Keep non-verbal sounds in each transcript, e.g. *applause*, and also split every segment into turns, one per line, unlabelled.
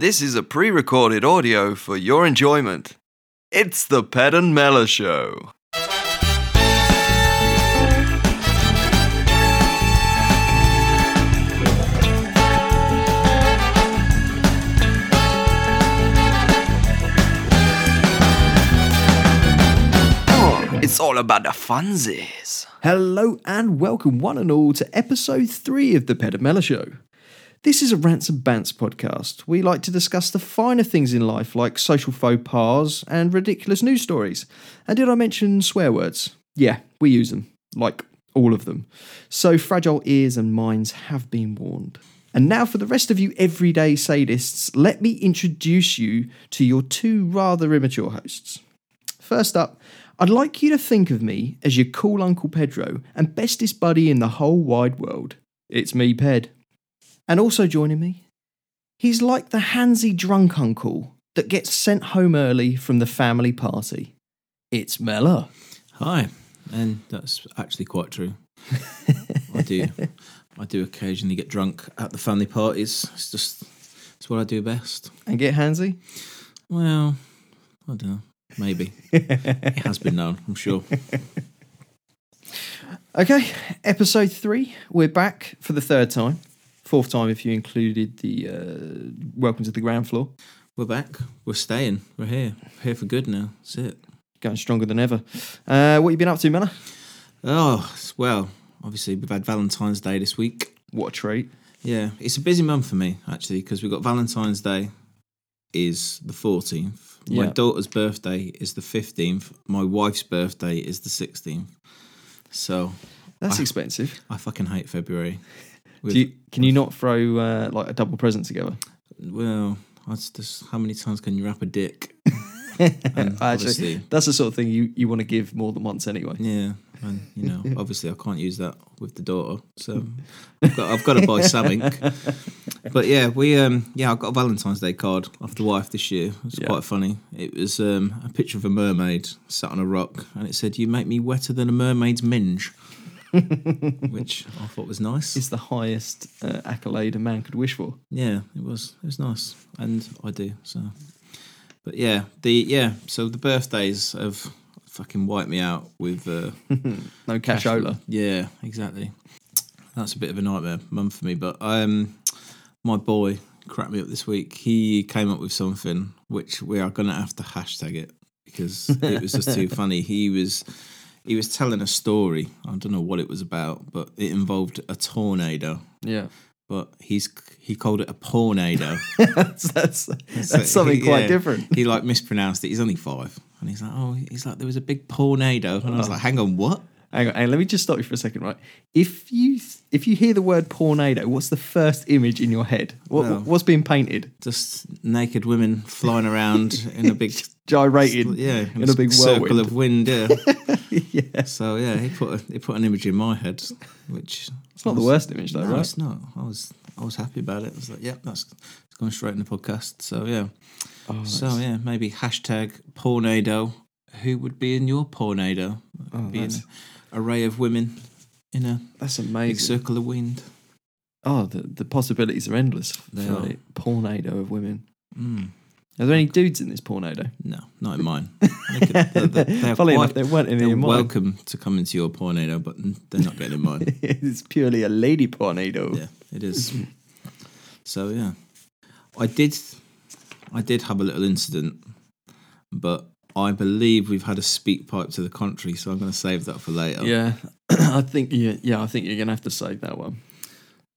This is a pre recorded audio for your enjoyment. It's the Ped and Mellor Show. It's all about the funsies.
Hello and welcome, one and all, to episode three of the Ped and Mellor Show. This is a Rants and Bants podcast. We like to discuss the finer things in life, like social faux pas and ridiculous news stories. And did I mention swear words? Yeah, we use them, like all of them. So fragile ears and minds have been warned. And now, for the rest of you everyday sadists, let me introduce you to your two rather immature hosts. First up, I'd like you to think of me as your cool Uncle Pedro and bestest buddy in the whole wide world. It's me, Ped. And also joining me, he's like the handsy drunk uncle that gets sent home early from the family party. It's Mellor.
Hi, and that's actually quite true. *laughs* I do, I do occasionally get drunk at the family parties. It's just, it's what I do best.
And get handsy?
Well, I don't know. Maybe *laughs* it has been known. I'm sure.
Okay, episode three. We're back for the third time. Fourth time if you included the uh, welcome to the ground floor.
We're back. We're staying. We're here. here for good now. That's it.
Going stronger than ever. Uh, what you been up to, Mellor?
Oh well, obviously we've had Valentine's Day this week.
What a treat.
Yeah, it's a busy month for me actually because we've got Valentine's Day is the 14th. My
Yeah.
daughter's birthday is the 15th. My wife's birthday is the 16th. So
That's
I-
expensive.
I fucking hate February. With-
Do you, can you not throw uh, like a double present together?
well, just how many times can you wrap a dick? *laughs*
Actually,
obviously,
that's the sort of thing you, you want to give more than once anyway.
yeah, and you know, *laughs* obviously, I can't use that with the daughter, so I've got, I've got to buy something. *laughs* But yeah, we um yeah, I got a Valentine's Day card off the wife this year. It's
Yeah.
quite funny. It was um a picture of a mermaid sat on a rock, and it said, "You make me wetter than a mermaid's minge," *laughs* which I thought was nice.
It's the highest uh, accolade a man could wish for.
Yeah, it was. It was nice, and I do. So, but yeah, the yeah. So the birthdays have fucking wiped me out with uh, *laughs*
No cashola.
Yeah, exactly. That's a bit of a nightmare month for me. But um, my boy cracked me up this week. He came up with something which we are gonna have to hashtag it because it was just too *laughs* funny. He was. He was telling a story. I don't know what it was about, but it involved a tornado.
Yeah.
But he's he called it a pornado. *laughs*
that's that's, that's
So
something
he-
quite
yeah,
different.
He like mispronounced it. He's only five, and he's like, "Oh, he's like there was a big tornado," and I was oh. like, "Hang on, what?"
Hang on, hang on, let me just stop you for a second, right? If you if you hear the word tornado, what's the first image in your head? What,
Well-
what's being painted?
Just naked women flying around in a big, *laughs*
Gyrated
yeah,
in a big
circle
whirlwind.
of wind. Yeah. *laughs*
yeah.
so yeah, he put a, he put an image in my head, which
It's not the worst image though,
no,
right?
it's not. I was I was happy about it. I was like, "Yep, that's it's going straight in the podcast." So yeah,
Oh,
so yeah, maybe hashtag pornado. Who would be in your pornado?
Oh, that's-
array of women in a
That's
big
amazing.
circle of wind.
Oh, the, the possibilities are endless
They
for
are.
a pornado of women.
Mm.
Are there any dudes in this pornado?
No, not in mine. *laughs* Could- they're
Funny enough, there weren't any
they're
in mine.
welcome to come into your pornado, but they're not getting in mine. *laughs*
it's purely a lady pornado.
yeah, it is. *laughs* So yeah, I did, I did have a little incident, but I believe we've had a speak pipe to the contrary, so I'm going to save that for later.
Yeah, *clears throat* I think yeah, yeah, I think you're gonna have to save that one.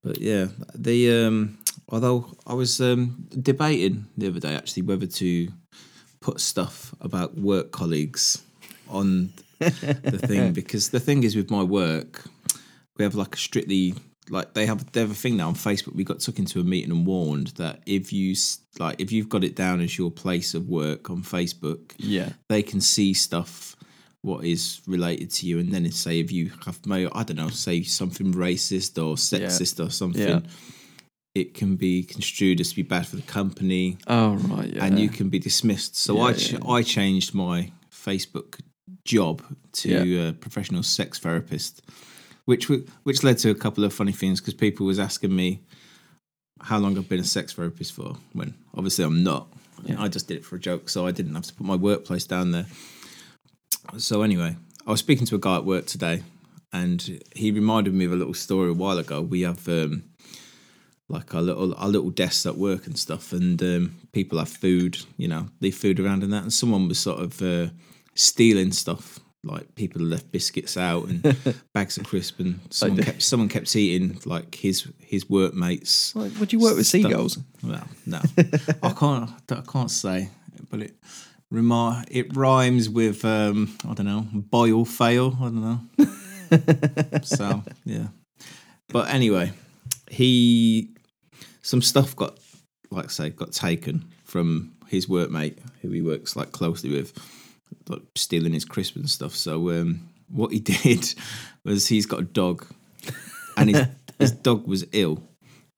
But yeah, the um, although I was um, debating the other day actually whether to put stuff about work colleagues on *laughs* the thing because the thing is with my work, we have like a strictly like they have they have a thing now on Facebook. We got took into a meeting and warned that if you like if you've got it down as your place of work on Facebook,
Yeah,
they can see stuff what is related to you and then it's say if you have made I don't know say something racist or sexist or something
Yeah.
it can be construed as to be bad for the company
Oh right, yeah.
and you can be dismissed so I ch-
yeah.
I changed my Facebook job to
Yeah.
uh, professional sex therapist which which led to a couple of funny things because people was asking me how long I've been a sex therapist for. When obviously I'm not.
Yeah.
I just did it for a joke, so I didn't have to put my workplace down there. So anyway, I was speaking to a guy at work today, and he reminded me of a little story a while ago. We have um, like our little our little desks at work and stuff, and um, people have food, you know, leave food around and that. And someone was sort of uh, stealing stuff, like people left biscuits out and *laughs* bags of crisp, and someone kept someone kept eating like his his workmates.
Like, would you work with
stuff.
seagulls?
Well, no, *laughs* I can't. I can't say, but it remar- it rhymes with um, I don't know, or fail. I don't know. *laughs* so yeah, but anyway, he some stuff got like I say got taken from his workmate who he works like closely with, like stealing his crisp and stuff. So um, what he *laughs* did was he's got a dog, and his *laughs* his dog was ill,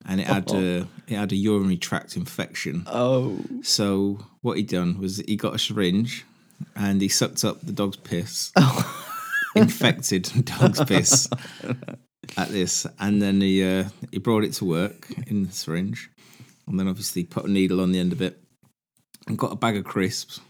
and it had a it had a urinary tract infection.
Oh,
So what he done was he got a syringe and he sucked up the dog's piss, *laughs* infected dog's piss at this, and then he uh, he brought it to work in the syringe, and then obviously put a needle on the end of it, and got a bag of crisps,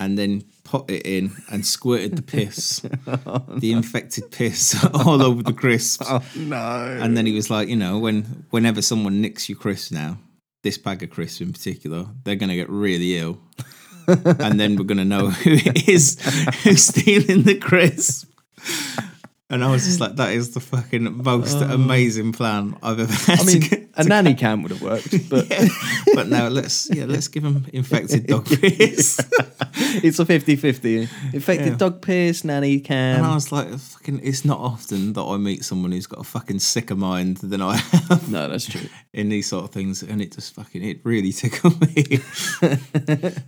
and then put it in and squirted the piss, *laughs* oh, the infected piss *laughs* all over the crisps.
oh no!
And then he was like, you know, when whenever someone nicks your crisps now, this bag of crisps in particular, they're gonna get really ill. *laughs* and then we're gonna know who it is who's stealing the crisp. And I was just like, that is the fucking most uh. amazing plan I've ever had.
I mean,
get,
a nanny cam would have worked, *laughs* but
but now let's yeah, let's give him infected dog *laughs* piss. *laughs*
it's a 50-50. Infected
Yeah.
dog piss, nanny cam.
And I was like, fucking, it's not often that I meet someone who's got a fucking sicker mind than I have.
No, that's true.
in these sort of things, and it just fucking it really tickled me.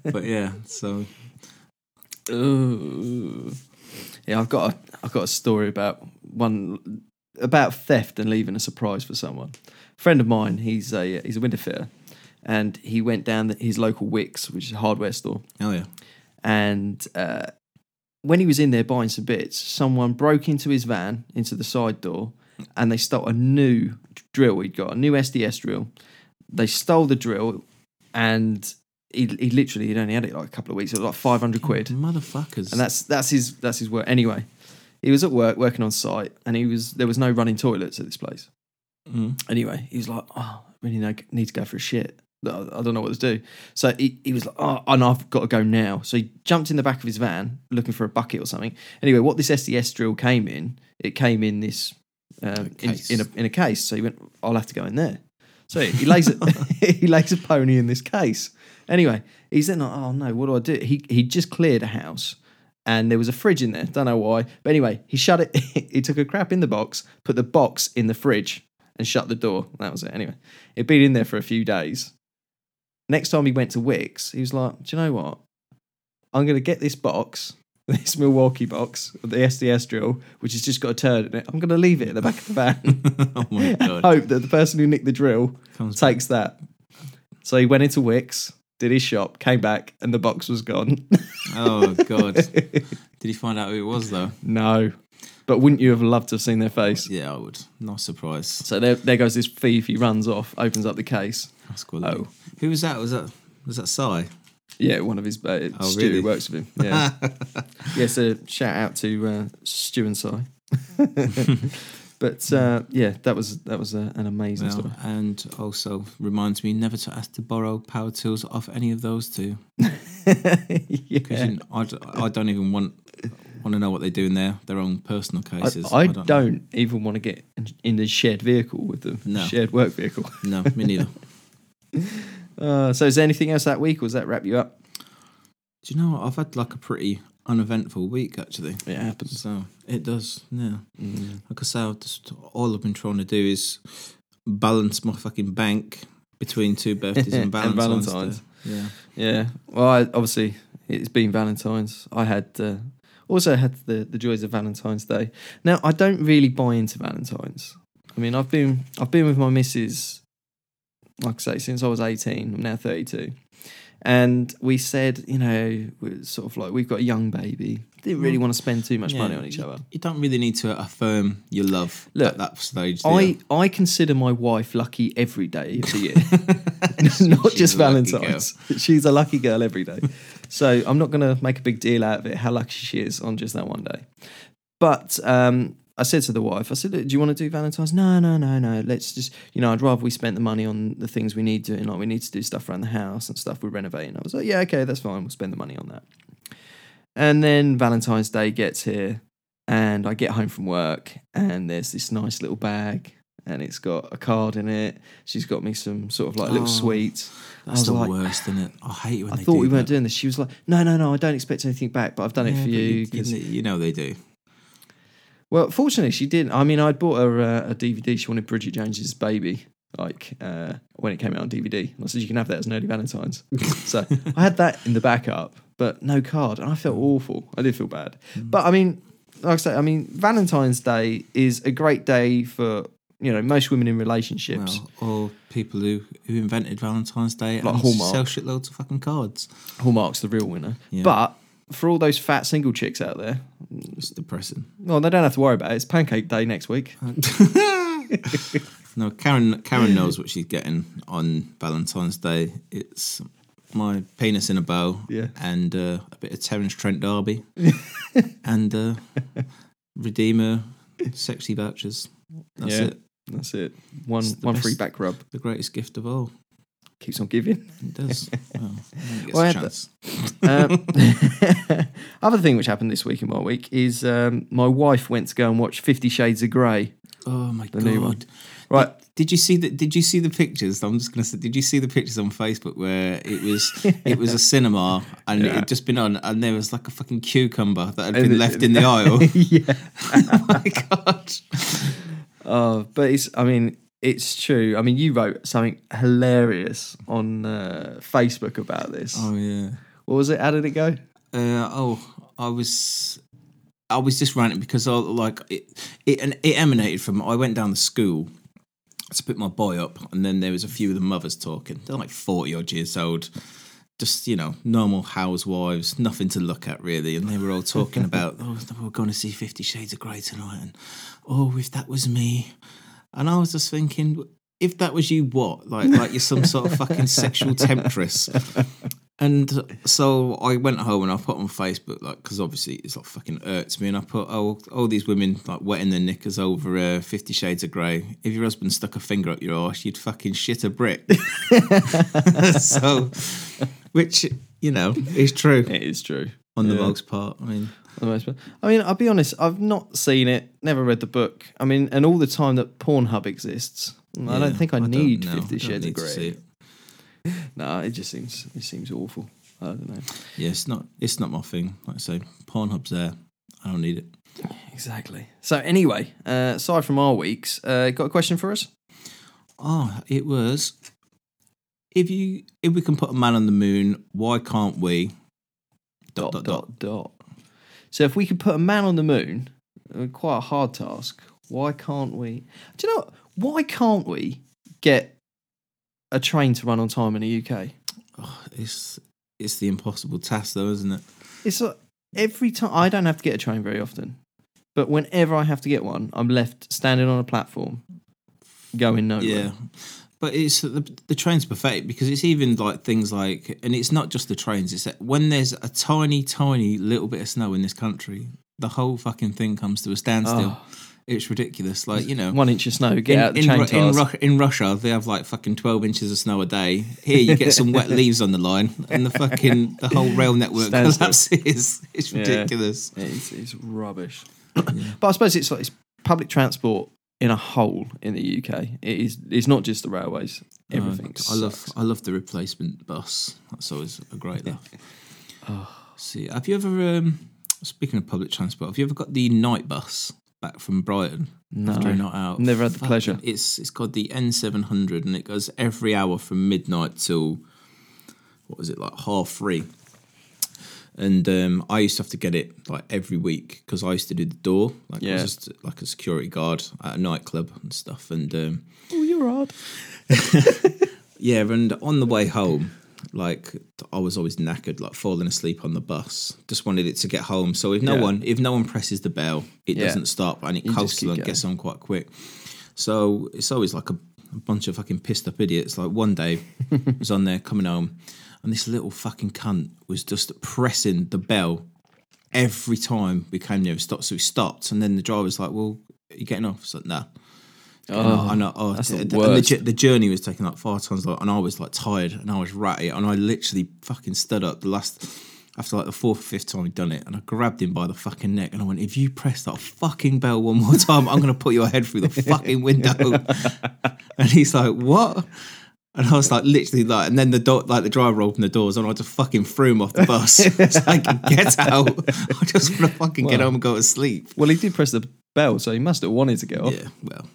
but yeah, so
Ooh. Yeah, I've got a, I've got a story about one about theft and leaving a surprise for someone. A friend of mine, he's a he's a window fitter, and he went down the, his local Wickes, which is a hardware store,
oh yeah,
and uh, when he was in there buying some bits, someone broke into his van into the side door, and they stole a new drill. He'd got a new SDS drill. They stole the drill, and he, he literally he'd only had it like a couple of weeks. It was like five hundred quid
motherfuckers.
and that's that's his that's his work. Anyway, he was at work working on site, and he was there was no running toilets at this place.
Mm.
Anyway, he was like, "Oh, I really need to go for a shit. I I don't know what to do." So he, he was like, "Oh, and I've got to go now." So he jumped in the back of his van looking for a bucket or something. Anyway, what this SDS drill came in, it came in this um, in,
case.
in a in a case. So he went, "I'll have to go in there." So he lays a, *laughs* he lays a pony in this case. Anyway, he's then oh, like, "Oh no, what do I do?" He he just cleared a house and there was a fridge in there. Don't know why, but anyway, he shut it. *laughs* he took a crap in the box, put the box in the fridge, and shut the door. That was it. Anyway, it'd been in there for a few days. Next time he went to Wickes, he was like, "Do you know what? I'm going to get this box, *laughs* this Milwaukee box, the SDS drill, which has just got a turd in it. I'm going to leave it in the back of the van. *laughs*
oh my god,
Hope that the person who nicked the drill
Comes
takes that." So he went into Wickes, did his shop, came back, and the box was gone. *laughs*
oh god. Did he find out who it was though?
No. But wouldn't you have loved to have seen their face?
Yeah, I would. Not surprised.
So there, there goes this thief. He runs off, opens up the case.
That's cool.
Oh.
who was that? Was that was that Si?
Yeah, one of his uh,
Oh,
Stu
really?
works with him. Yeah. *laughs* yeah, so shout out to uh, Stu and Si. *laughs* but uh, yeah, that was that was uh, an amazing
Well,
story.
and also reminds me never to ask to borrow power tools off any of those two. Because *laughs*
yeah.
I, d- I don't even want want to know what they do in their their own personal
I,
cases.
I
don't.
don't, even want to get in, in the shared vehicle with them.
No.
Shared work vehicle. *laughs*
No, me neither. *laughs*
Uh, so is there anything else that week, or does that wrap you up?
Do you know what? I've had like a pretty uneventful week actually.
It happens.
So it does, yeah.
Mm.
Like I say, I've just all I've been trying to do is balance my fucking bank between two birthdays and *laughs*
And
Valentine's.
Valentine's.
Yeah.
Yeah. Well, I, obviously, it's been Valentine's. I had uh, also had the, the joys of Valentine's Day. Now, I don't really buy into Valentine's. I mean, I've been I've been with my missus, like I say, since I was eighteen. I'm now thirty two, And we said, you know, we're sort of like we've got a young baby. Didn't really want to spend too much money on each other.
You don't really need to affirm your love
Look,
at that stage.
I,
you?
I consider my wife lucky every day of the year, *laughs* *laughs* not just Valentine's. *laughs* She's a lucky girl every day. So I'm not going to make a big deal out of it how lucky she is on just that one day. But um, I said to the wife, I said, "Do you want to do Valentine's?" No, no, no, no. Let's just, you know, I'd rather we spent the money on the things we need doing. Like we need to do stuff around the house and stuff we're renovating. I was like, "Yeah, okay, that's fine. We'll spend the money on that." And then Valentine's Day gets here, and I get home from work, and there's this nice little bag, and it's got a card in it. She's got me some sort of like little
Oh,
sweets.
That's the
like,
worst, isn't it? I hate it when
I
they
thought we weren't doing this. She was like, "No, no, no, I don't expect anything back, but I've done it for
you.
you." 'cause-
you, you know they do.
Well, fortunately, she didn't. I mean, I'd bought her uh, a DVD. She wanted Bridget Jones's Baby, like uh, when it came out on DVD. I said, "You can have that as an early Valentine's." *laughs* so I had that in the backup, but no card, and I felt awful. I did feel bad, but I mean, like I say, I mean, Valentine's Day is a great day for you know most women in relationships.
Well, or people who, who invented Valentine's Day
Like
and
Hallmark.
sell shitloads of fucking cards.
Hallmark's the real winner,
Yeah.
but for all those fat single chicks out there,
It's depressing.
well, they don't have to worry about it. It's Pancake Day next week. *laughs*
No, Karen Karen knows what she's getting on Valentine's Day. It's my penis in a bow
Yeah.
and uh, a bit of Terence Trent D'Arby *laughs* and uh, Redeemer sexy vouchers. That's
Yeah.
it.
That's it. One one free back rub
The greatest gift of all.
Keeps on giving.
It does. well, *laughs*
Well, I
a
had
chance.
Um, *laughs* other thing which happened this week in my week is um, my wife went to go and watch Fifty Shades of Grey.
Oh my
the
god!
Right.
Did, did you see the Did you see the pictures? I'm just gonna say. Did you see the pictures on Facebook where it was *laughs* it was a cinema and it
Yeah.
had just been on and there was like a fucking cucumber that had
And
been
it-
left in the aisle.
yeah.
oh my god!
Oh, but it's. I mean, it's true. I mean, you wrote something hilarious on uh, Facebook about this.
Oh yeah.
What was it? How did it go?
Uh, oh, I was. I was just ranting because I like it. It it emanated from. I went down the school to pick my boy up, and then there was a few of the mothers talking. They're like forty odd years old, just you know, normal housewives, nothing to look at really. And they were all talking *laughs* about, oh, we're going to see Fifty Shades of Grey tonight, and oh, if that was me, and I was just thinking. If that was you, what? Like, like you're some sort of fucking sexual temptress. And so I went home and I put on Facebook, like, because obviously it's like fucking hurts me. And I put, oh, all these women like wetting their knickers over uh, Fifty Shades of Grey. If your husband stuck a finger up your arse, you'd fucking shit a brick. *laughs* so, which, you know, is true
It is true.
on the
Yeah.
most part. I mean,
the most. I mean, I'll be honest. I've not seen it. Never read the book. I mean, and all the time that Pornhub exists, I don't think I, need
know.
Fifty
I don't
Shades of
need to see
Grey.
it. *laughs*
No, it just seems it seems awful. I don't know.
Yeah, it's not, it's not my thing. Like I say, Pornhub's there. I don't need it.
Exactly. So anyway, uh, aside from our weeks, uh, got a question for us?
Oh, it was. If you if we can put a man on the moon, why can't we? Dot dot dot
dot. So if we could put a man on the moon, quite a hard task. Why can't we? Do you know what? why can't we get a train to run on time in the UK?
Oh, it's it's the impossible task, though, isn't it?
It's like every time I don't have to get a train very often, but whenever I have to get one, I'm left standing on a platform, going nowhere.
Yeah, but it's the, the train's pathetic because it's even like things like, and it's not just the trains. It's that when there's a tiny, tiny little bit of snow in this country, the whole fucking thing comes to a standstill.
Oh.
It's ridiculous. Like you know,
One inch of snow, get
in,
out the
in,
chain
Ru- in. Ru- in Russia, they have like fucking twelve inches of snow a day. Here, you get some wet *laughs* leaves on the line, and the fucking the whole rail network
Standstill.
collapses. *laughs* It's
Yeah.
ridiculous.
It's, it's rubbish. But I suppose it's like it's public transport in a whole in the UK. It is. It's not just the railways. Everything.
Uh, I love. I love the replacement bus. That's always a great laugh. *laughs*
Oh.
See, have you ever um, speaking of public transport? Have you ever got the night bus back from Brighton
No,
after a night out?
never had the
Fucking-
pleasure.
It's it's called the N seven hundred, and it goes every hour from midnight till what was it like half three. And um, I used to have to get it like every week because I used to do the door, like I was just like a security guard at a nightclub and stuff. And um,
Oh, you're hard. *laughs*
yeah, and on the way home, like I was always knackered, like falling asleep on the bus. Just wanted it to get home. So if no
Yeah.
one, if no one presses the bell, it
Yeah.
doesn't stop and it
You
coasts and
going.
gets on quite quick. So it's always like a, a bunch of fucking pissed up idiots. Like one day, *laughs* I was on there coming home, and this little fucking cunt was just pressing the bell every time we came near a stop. So we stopped, and then the driver was like, "Well, are you getting off?" Was like, "No."
Oh,
I know. Oh,
that's the
and the,
worst.
jour- the journey was taking like five times long, and I was like tired and I was ratty, and I literally fucking stood up the last after like the fourth or fifth time we'd done it, and I grabbed him by the fucking neck and I went, "If you press that fucking bell one more time, I'm gonna put your head through the fucking window." *laughs* *laughs* and he's like, "What?" And I was like, literally, like, and then the door, like the driver opened the doors, and I just fucking threw him off the bus. *laughs* it's like, get out! *laughs* I just want to fucking get
Wow.
home and go to sleep.
Well, he did press the bell, so he must have wanted to get off.
Yeah, well,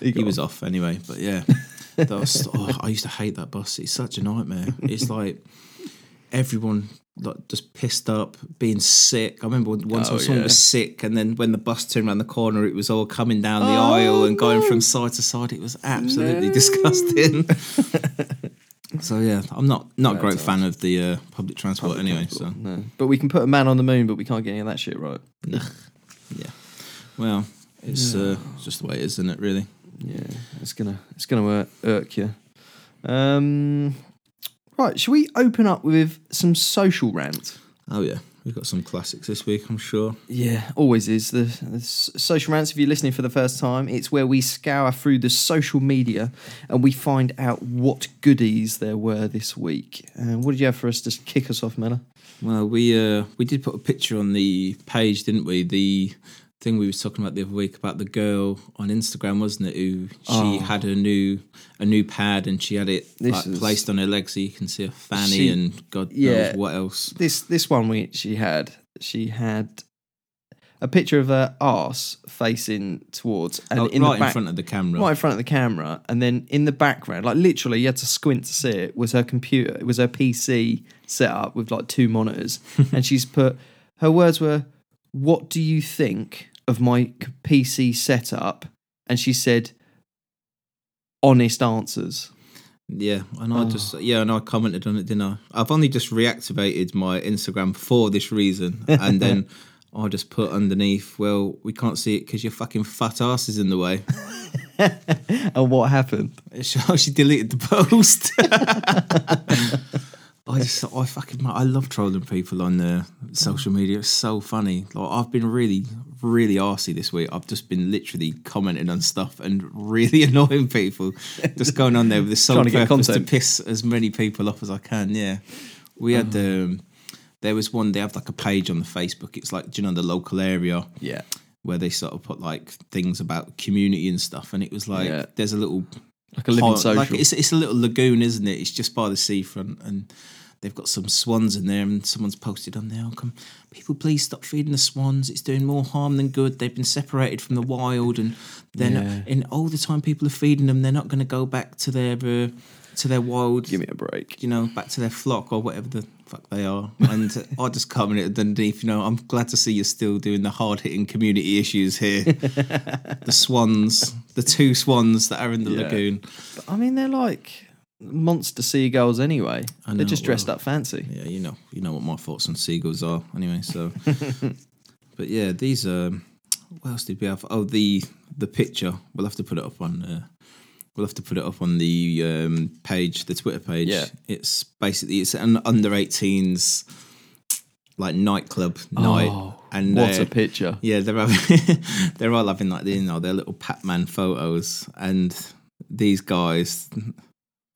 He
he was off anyway. But yeah, *laughs* was, oh, I used to hate that bus. It's such a nightmare. It's like everyone like just pissed up, being sick. I remember once
Oh,
someone
yeah.
was sick, and then when the bus turned around the corner, it was all coming down the
Oh,
aisle and going from side to side. It was absolutely disgusting. *laughs* so yeah, I'm not not a great fan of the uh, public transport anyway. So
No. But we can put a man on the moon, but we can't get any of that shit right.
yeah, well, it's uh, it's just the way it is, isn't it? Really.
Yeah, it's gonna it's gonna irk, irk you. Um, right, shall we open up with some social rant?
Oh yeah, we've got some classics this week, I'm sure.
Yeah, always is the, the social rants. If you're listening for the first time, it's where we scour through the social media and we find out what goodies there were this week. And what did you have for us to kick us off, Mellor?
Well, we uh, we did put a picture on the page, didn't we? The thing we were talking about the other week about the girl on Instagram, wasn't it? Who she
Oh.
had a new a new pad and she had it
This
like,
is-
placed on her leg so you can see her fanny
She-
and God
Yeah.
knows what else.
This this one we she had she had a picture of her ass facing towards and
Oh,
in
right
back,
in front of the camera.
right in front of the camera, and then in the background, like literally, you had to squint to see it. Was her computer? It was her PC set up with like two monitors, *laughs* and she's put her words were, "What do you think of my PC setup?" And she said, "Honest answers."
Yeah, and I
Oh.
just yeah, and I commented on it, didn't I? I've only just reactivated my Instagram for this reason, and then *laughs* I just put underneath, well, we can't see it because your fucking fat ass is in the way. *laughs*
And what happened? *laughs*
She, oh, she deleted the post. I just, I fucking, I love trolling people on the social media. It's so funny. Like I've been really, really arsey this week. I've just been literally commenting on stuff and really *laughs* annoying people. Just going on there with the sole
to
purpose to
content.
piss as many people off as I can. Yeah, we had um, there was one. They have like a page on the Facebook. It's like, do you know the local area
Yeah,
where they sort of put like things about community and stuff. And it was like,
Yeah.
there's a little
like a living social.
Like it's it's a little lagoon, isn't it? It's just by the seafront, and they've got some swans in there. And someone's posted on there, "Oh, come, people, please stop feeding the swans. It's doing more harm than good. They've been separated from the wild, and then
Yeah.
and all the time people are feeding them, they're not going to go back to their uh, to their wild."
Give me a break.
you know, back to their flock or whatever the fuck they are. *laughs* And I just commented underneath, you know, I'm glad to see you're still doing the hard hitting community issues here. *laughs* the swans, the two swans that are in the
Yeah.
lagoon.
But, I mean, they're like monster seagulls anyway.
I
They're just dressed
well,
up fancy.
Yeah, you know, you know what my thoughts on seagulls are anyway. So, *laughs* but yeah, these. Um, what else did we have? Oh, the the picture. We'll have to put it up on. Uh, we'll have to put it up on the um, page, the Twitter page.
Yeah.
It's basically it's an under 18s like nightclub night,
Oh,
and
what a picture!
yeah, they're having, *laughs* they're all having like you know their little Pac-Man photos, and these guys.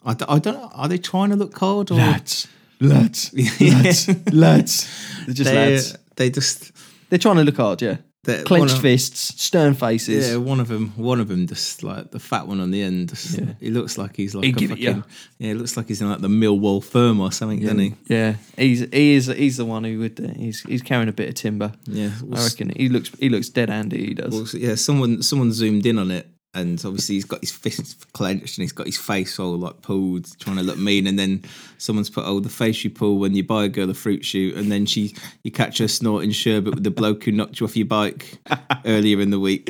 I, d- I don't know. Are they trying to look cold or
Lads, lads, *laughs* lads, lads. *laughs* They're just
they,
lads.
they just
They're trying to look hard, yeah.
they're-
Clenched
of-
fists, stern faces.
Yeah, one of them, one of them, just like the fat one on the end. Just,
Yeah.
He looks like he's like
He'd
a
give it
fucking,
ya.
yeah. He looks like he's in like the Millwall firm or something, doesn't he?
Yeah, he's he is he's the one who would uh, he's he's carrying a bit of timber.
Yeah,
I reckon he looks he looks dead Andy. He does.
Well, yeah, someone someone zoomed in on it, and obviously he's got his fists clenched and he's got his face all like pulled, trying to look mean. And then someone's put, "Oh, the face you pull when you buy a girl a fruit shoot," and then she you catch her snorting sherbet with the bloke who knocked you off your bike *laughs* earlier in the week.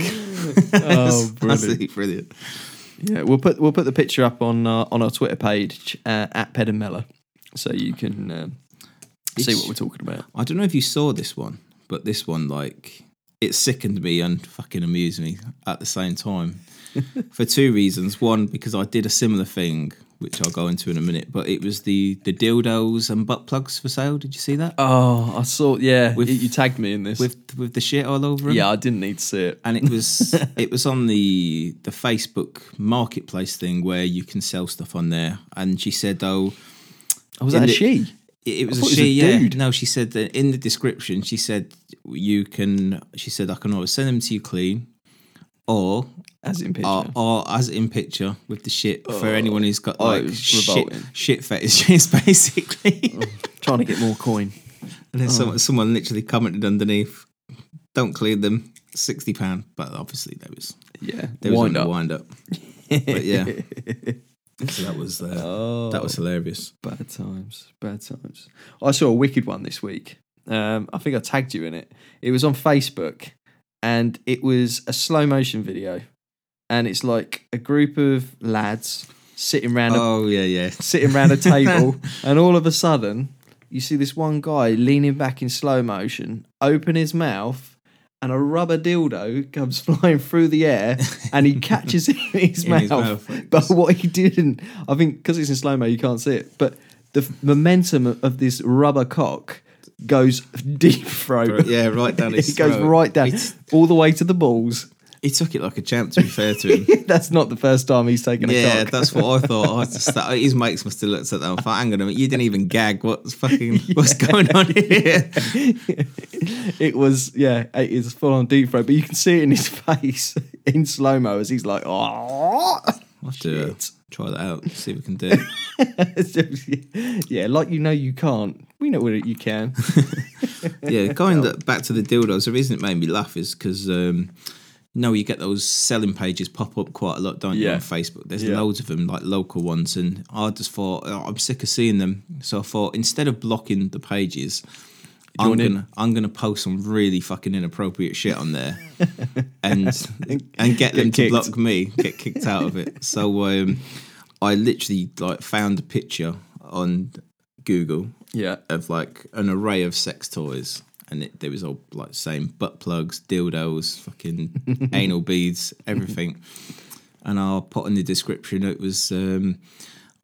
oh, *laughs* brilliant!
Brilliant.
Yeah, we'll put we'll put the picture up on uh, on our Twitter page uh, at Ped and Mellor. so you can um, see what we're talking about.
I don't know if you saw this one, but this one, like, it sickened me and fucking amused me at the same time *laughs* for two reasons. One, because I did a similar thing, which I'll go into in a minute, but it was the the dildos and butt plugs for sale. Did you see that?
Oh, I saw. Yeah,
With-
you, you tagged me in this.
With with the shit all over them.
yeah, I didn't need to see it.
and it was *laughs* it was on the the Facebook marketplace thing where you can sell stuff on there. And she said, "Oh,
Oh, was that a she?
it, it was a
thought it was
she."
a
yeah,
dude.
no, she said that in the description. She said you can. She said I can always send them to you clean, or
As in picture.
as in picture with the shit for anyone who's got
Oh,
like shit, shit fetishes, *laughs* basically.
Trying to get more coin.
and then someone, someone literally commented underneath, "Don't clean them." Sixty pound, but obviously there was
Yeah,
there was
wind up.
wind up. but yeah, *laughs* so that was uh,
Oh,
that was hilarious.
bad times. Bad times. I saw a wicked one this week. Um, I think I tagged you in it. It was on Facebook, and it was a slow motion video, and it's like a group of lads sitting around a
Oh yeah, yeah. *laughs*
sitting around a table, *laughs* and all of a sudden, you see this one guy leaning back in slow motion, open his mouth, and a rubber dildo comes *laughs* flying through the air, and he catches it in his,
In
mouth.
his mouth.
But what he didn't, I think, because it's in slow mo, you can't see it. But the momentum of of this rubber cock goes deep throat.
Yeah, right down his
it goes
throat.
right down,
It's-
all the way to the balls.
He took it like a champ. To be fair to him. *laughs*
That's not the first time he's taken a
Yeah,
cock.
that's what I thought. I was *laughs* just that, his mates must have looked at that and thought, "Hang on a minute, you didn't even gag. What's fucking *laughs* what's going on here?"
it was yeah, it is full on deep throat, but you can see it in his face in slow mo as he's like, oh,
I'll to uh, try that out. See if we can do it.
yeah, like you know you can't. We know what you can.
Yeah, going back to the dildos, the reason it made me laugh is because um, know you get those selling pages pop up quite a lot, don't you, on Facebook? There's
Yeah.
loads of them, like local ones, and I just thought oh, I'm sick of seeing them. So I thought instead of blocking the pages. I'm gonna I'm gonna post some really fucking inappropriate shit on there, *laughs* and and get them to block me, get kicked out of it. So um, I literally like found a picture on Google
yeah,
of like an array of sex toys, and it, there was all like same butt plugs, dildos, fucking *laughs* anal beads, everything. And I'll put in the description. It was um,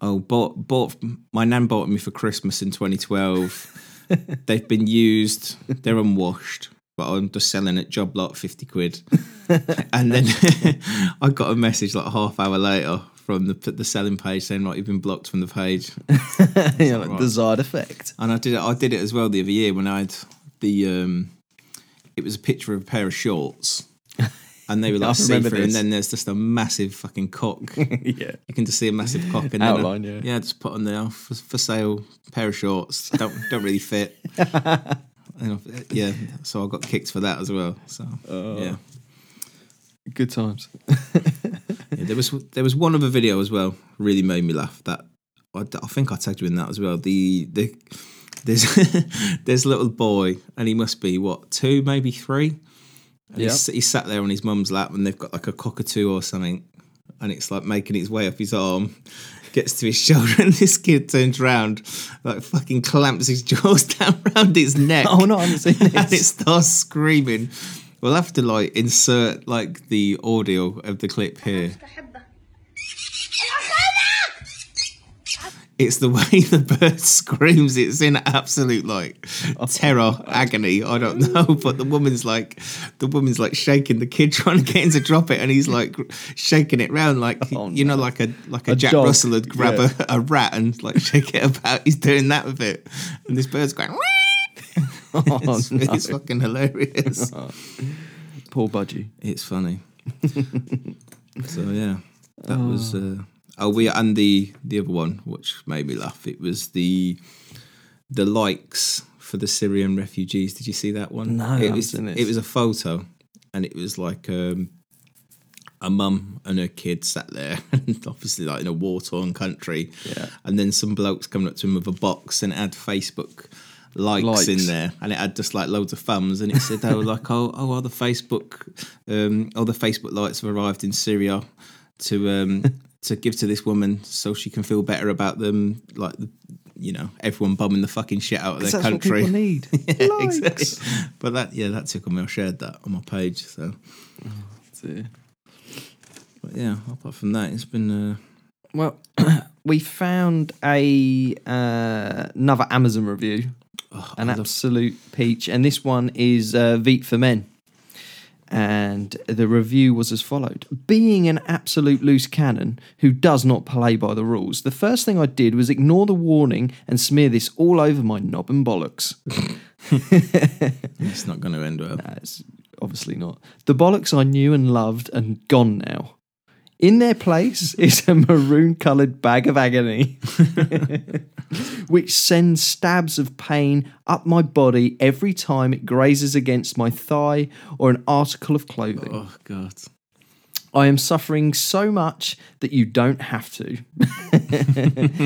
oh bought bought my nan bought me for Christmas in 2012. *laughs* They've been used. They're unwashed. But I'm just selling at job lot fifty quid, *laughs* and then I got a message like a half hour later from the the selling page saying like you've been blocked from the page.
yeah like
right.
desired effect.
And I did it. I did it as well the other year when I had the. Um, it was a picture of a pair of shorts, *laughs* and they were like see through. And then there's just a massive fucking cock. *laughs*
yeah,
You can just see a massive cock and
Outline,
then,
yeah.
yeah, just put on there for, for sale pair of shorts. Don't don't really fit. *laughs* And yeah, so I got kicked for that as well. So
Oh.
yeah.
good times.
Yeah, there was there was one other video as well. Really made me laugh. That I, I think I tagged you in that as well. The the there's *laughs* there's a little boy and he must be what two maybe three. And
Yeah.
he's, he's sat there on his mum's lap and they've got like a cockatoo or something, and it's like making its way up his arm. *laughs* Gets to his shoulder *laughs* and this kid turns round, like fucking clamps his jaws down round his neck
Oh no, I haven't seen
and it starts screaming. We'll have to like insert like the audio of the clip here. It's the way *laughs* the bird screams. It's in absolute like terror, *laughs* agony. I don't know, but the woman's like, the woman's like shaking the kid, *laughs* trying to get him to drop it, and he's like shaking it round like
Oh,
you know, like a like a,
A
Jack
dog,
Russell would grab
yeah.
a, a rat and like shake it about. He's doing that with it, and this bird's going.
Oh,
it's,
no.
it's fucking hilarious.
Poor budgie.
It's funny. so yeah, that was. Uh, oh, we are. and the the other one, which made me laugh. It was the the likes for the Syrian refugees. Did you see that one?
No,
it was. It was a photo, and it was like um, a mum and her kid sat there, *laughs* and obviously like in a war torn country.
Yeah.
And then some blokes coming up to him with a box, and it had Facebook. Likes,
Likes.
in there, and it had just like loads of thumbs, and it said, they were like *laughs* oh, oh, all the Facebook, um, all the Facebook lights have arrived in Syria to um to give to this woman so she can feel better about them, like you know everyone bumming the fucking shit out of their
that's what
country.
people need. *laughs*
Yeah,
Likes.
exactly. But that yeah, that took me. I shared that on my page. So,
That's it.
but yeah. Apart from that, it's been. Uh,
Well, *clears throat* we found a uh, another Amazon review,
oh,
an
I love-
absolute peach, and this one is uh, Veet for Men. And the review was as followed Being an absolute loose cannon who does not play by the rules, the first thing I did was ignore the warning and smear this all over my knob and bollocks.
it's not going to end well.
Nah, it's obviously not. The bollocks I knew and loved and gone now. In their place *laughs* is a maroon coloured bag of agony, *laughs* which sends stabs of pain up my body every time it grazes against my thigh or an article of clothing.
Oh god.
I am suffering so much that you don't have to.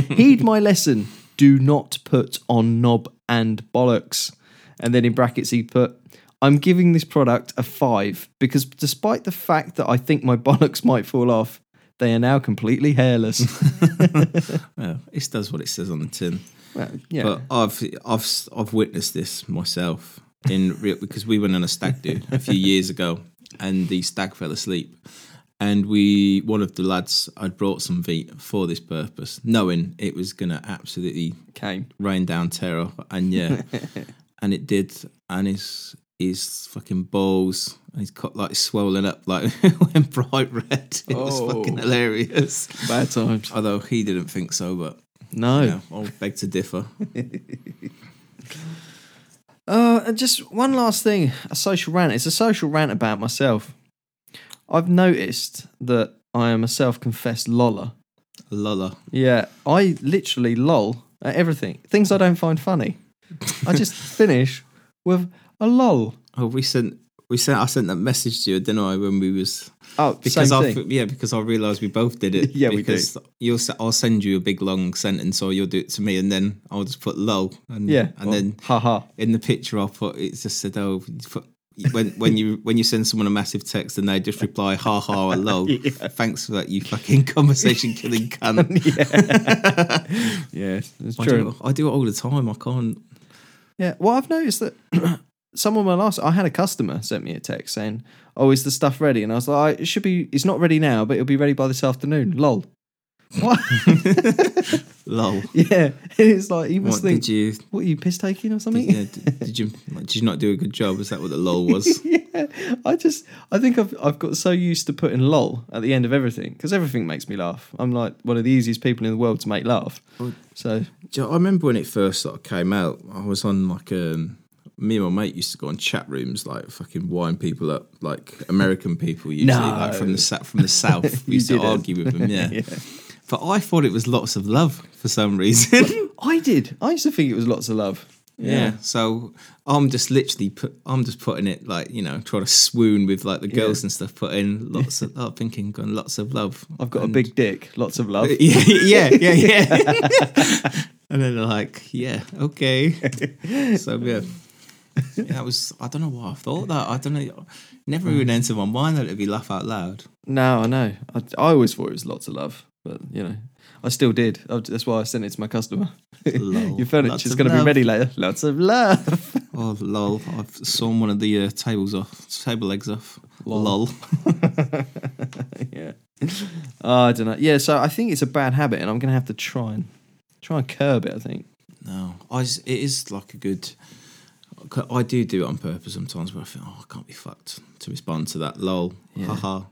*laughs* Heed my lesson. Do not put on knob and bollocks. And then in brackets, he put, I'm giving this product a five because despite the fact that I think my *laughs* bollocks might fall off, they are now completely hairless. *laughs*
Well, it does what it says on the tin.
well, yeah.
But I've I've I've witnessed this myself in real because we went on a stag do a few years ago, and the stag fell asleep, and we one of the lads I'd brought some Veet for this purpose, knowing it was gonna absolutely
came.
rain down terror, and yeah, *laughs* and it did, and his his fucking balls and he's got like swollen up like *laughs* went bright red. *laughs* It was fucking
Oh.
hilarious.
Bad times.
Although he didn't think so, but
No.
you know, I'll beg to differ. *laughs*
Uh, and just one last thing a social rant. It's a social rant about myself. I've noticed that I am a self confessed loller.
Lola.
Yeah, I literally lol at everything. Things I don't find funny. I just finish with a lol.
Oh, we sent we sent I sent that message to you, didn't I, when we was
Oh,
because
same
I
thing.
yeah because I realised we both did it. *laughs*
Yeah, we do.
because You'll I'll send you a big long sentence, or you'll do it to me, and then I'll just put lol, and
yeah,
and
or
then
haha.
in the picture I'll put it just said oh. When when you *laughs* when you send someone a massive text and they just reply ha ha or lol,
Yeah.
thanks for that you fucking *laughs* conversation killing cunt.
yeah, yeah, it's
I
true.
do, I do it all the time. I can't.
Yeah, well, I've noticed that *clears throat* some of my last, I had a customer sent me a text saying, "Oh, is the stuff ready?" And I was like, "It should be. It's not ready now, but it'll be ready by this afternoon." Lol. What? *laughs*
Lol. *laughs*
yeah, it's like he must
What
think,
did you?
"What are you piss taking or
Did,
something?"
yeah, did, did you? Like, did you not do a good job? Is that what the lol was? *laughs*
yeah, I just, I think I've, I've got so used to putting lol at the end of everything because everything makes me laugh. I'm like one of the easiest people in the world to make laugh.
Oh.
So
you know, I remember when it first sort of came out. I was on like um, me and my mate used to go on chat rooms, like fucking wind people up, like American people usually, like from the from the south. *laughs* We used to argue with them, yeah. *laughs*
yeah.
But I thought it was lots of love for some reason. *laughs*
I did. I used to think it was lots of love.
yeah. So I'm just literally put. I'm just putting it like you know, trying to swoon with like the girls and stuff. Putting lots of, I'm thinking, going lots of love.
I've got a big dick. Lots of love.
yeah, yeah, yeah, yeah. and then they're like, yeah, okay. so yeah, *laughs* that was. I don't know why I thought that. I don't know. Never even entered my mind that it'd be laugh out loud.
No, I know. I, I always thought it was lots of love, but you know, I still did. I, that's why I sent it to my customer.
Lol. *laughs*
Your furniture's going to be ready later. Lots of love. *laughs*
Oh lol! I've sawn one of the uh, tables off, table legs off. Lol.
yeah. Oh, I don't know. Yeah, so I think it's a bad habit, and I'm going to have to try and try and curb it. I think.
No, I. s- It is like a good. I do do it on purpose sometimes, where I think, oh, I can't be fucked to respond to that. Lol.
Yeah.
Haha.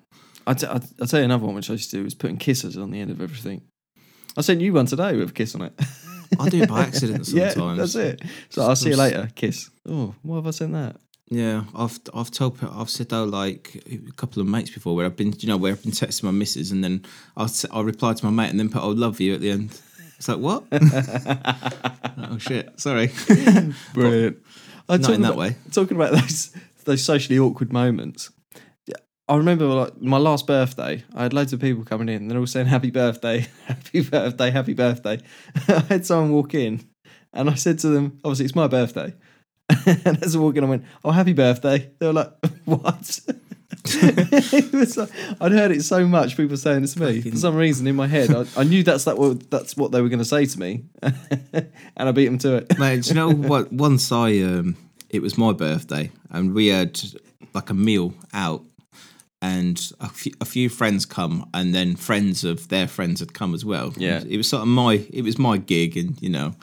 I t- I- I'll tell you another one which I used to do was putting kisses on the end of everything. I sent you one today with a kiss on it.
I do it by *laughs* accident sometimes.
yeah, that's it. So I'll see you later. Kiss. Oh, why have I sent that?
Yeah, I've I've told I've said though like a couple of mates before where I've been you know where I've been texting my missus and then I'll I'll reply to my mate and then put I love you at the end. It's like what? *laughs* *laughs* oh shit! Sorry,
Brilliant. I'm
not in
talking
that
about-
way. *laughs*
talking about those those socially awkward moments. I remember like my last birthday. I had loads of people coming in. They're all saying "Happy birthday, *laughs* Happy birthday, Happy birthday." *laughs* I had someone walk in, and I said to them, "Obviously, it's my birthday." and as I walked in, I went, "Oh, Happy birthday!" They were like, "What?" It was, like- I'd heard it so much. People saying it to me for some reason in my head. I, I knew that's that. What, that's what they were going to say to me, *laughs* and I beat them to it.
Mate, do you know *laughs* what? Once I, um, it was my birthday, and we had like a meal out, and a few, a few friends come, and then friends of their friends had come as well.
Yeah.
it was sort of my, it was my gig, and you know,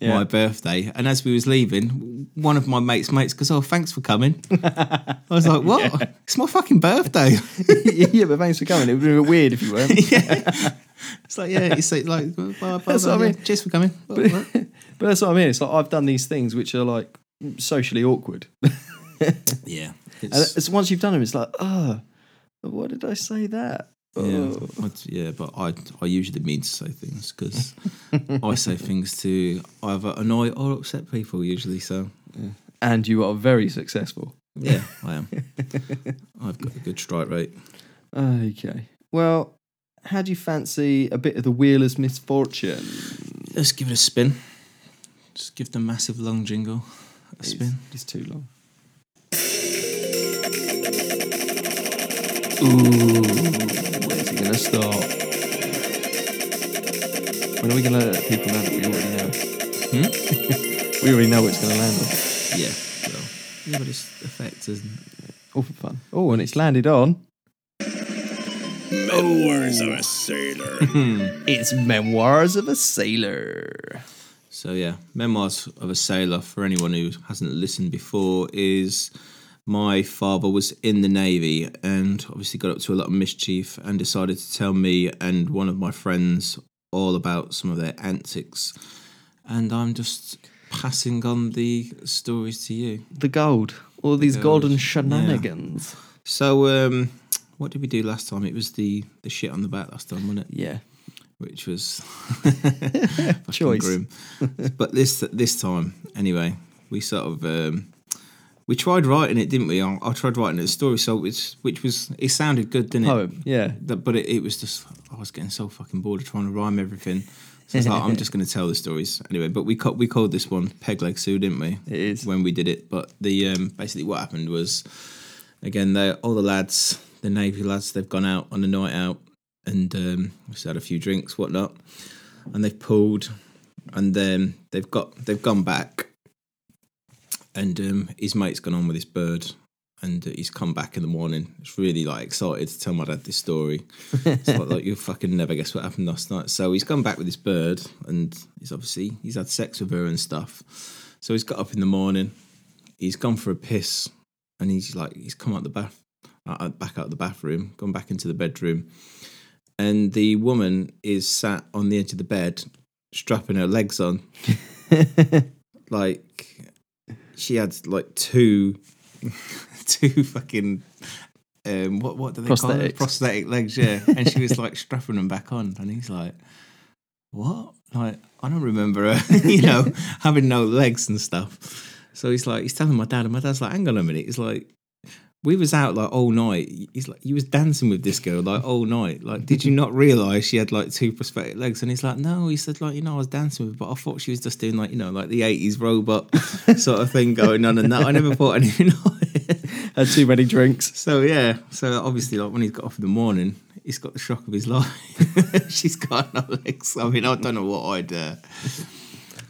Yeah.
my birthday. And as we was leaving, one of my mates' mates goes, "Oh, thanks for coming." I was like, *laughs* "What? It's my fucking birthday." *laughs*
yeah, but thanks for coming. It would be weird if you weren't. *laughs*
It's like, yeah, it's like, like blah, blah,
That's
blah,
what I
yeah. Cheers for coming. What?
But that's what I mean. It's like I've done these things which are like socially awkward.
yeah,
And
it's,
it's once you've done them, it's like, oh, why did I say that?
Yeah, uh,
Oh.
I'd- yeah, but I I usually mean to say things because *laughs* I say things to either annoy or upset people usually. So
And you are very successful.
yeah, *laughs* I am. I've got a good strike rate.
Okay. Well, how do you fancy a bit of the Wheel of Misfortune?
Let's give it a spin. Just give the massive long jingle a spin.
It's, it's too long. Ooh, going to start? When are we going to let people know that we already know?
Hmm? *laughs*
We already know what it's going to land on.
Yeah, well, yeah, but it's effect, isn't it?
All for fun. Oh, and it's landed on.
Memoirs of a Sailor. *laughs*
It's Memoirs of a Sailor.
So yeah, memoirs of a sailor. For anyone who hasn't listened before, is my father was in the navy and obviously got up to a lot of mischief and decided to tell me and one of my friends all about some of their antics. And I'm just passing on the stories to you.
The gold. All these
Gold,
golden
yeah.
shenanigans.
So, um, what did we do last time? It was the the shit on the back last time, wasn't it?
Yeah.
Which was *laughs* *laughs*
Choice.
grim. but this this time, anyway, we sort of um, we tried writing it, didn't we? I, I tried writing a story, so it's which was it sounded good, didn't it?
Poem. Yeah.
But it, it was just I was getting so fucking bored of trying to rhyme everything. So I was like, I'm just *laughs* going to tell the stories anyway. But we ca- we called this one Peg Leg Sue, didn't we?
It is.
when we did it. But the um, basically what happened was, again, they all the lads, the navy lads, they've gone out on a night out and um, just had a few drinks, whatnot, and they've pulled, and then they've got they've gone back, and um, his mate's gone on with his bird. And uh, he's come back in the morning. He's really like excited to tell my dad this story. It's like, like you'll fucking never guess what happened last night. So he's gone back with his bird, and he's obviously he's had sex with her and stuff. So he's got up in the morning, he's gone for a piss, and he's like he's come out the bath, uh, back out the bathroom, gone back into the bedroom, and the woman is sat on the edge of the bed, strapping her legs on, *laughs* like she had like two, *laughs* two fucking. Um, what what do they call it? Prosthetic legs, yeah. *laughs* And she was like strapping them back on, and he's like, "What? Like I don't remember her, *laughs* you know, having no legs and stuff." So he's like, he's telling my dad, and my dad's like, "Hang on a minute." He's like, "We was out like all night." He's like, "You was dancing with this girl like all night. Like, did you not realise she had like two prosthetic legs?" And he's like, "No." He said, "Like, you know, I was dancing with, her, but I thought she was just doing like, you know, like the '80s robot *laughs* sort of thing going on, and that I never thought anything it."
Had too many drinks.
So yeah, so obviously, like when he's got off in the morning, he's got the shock of his life. *laughs* She's got no legs. I mean, I don't know what I'd, uh,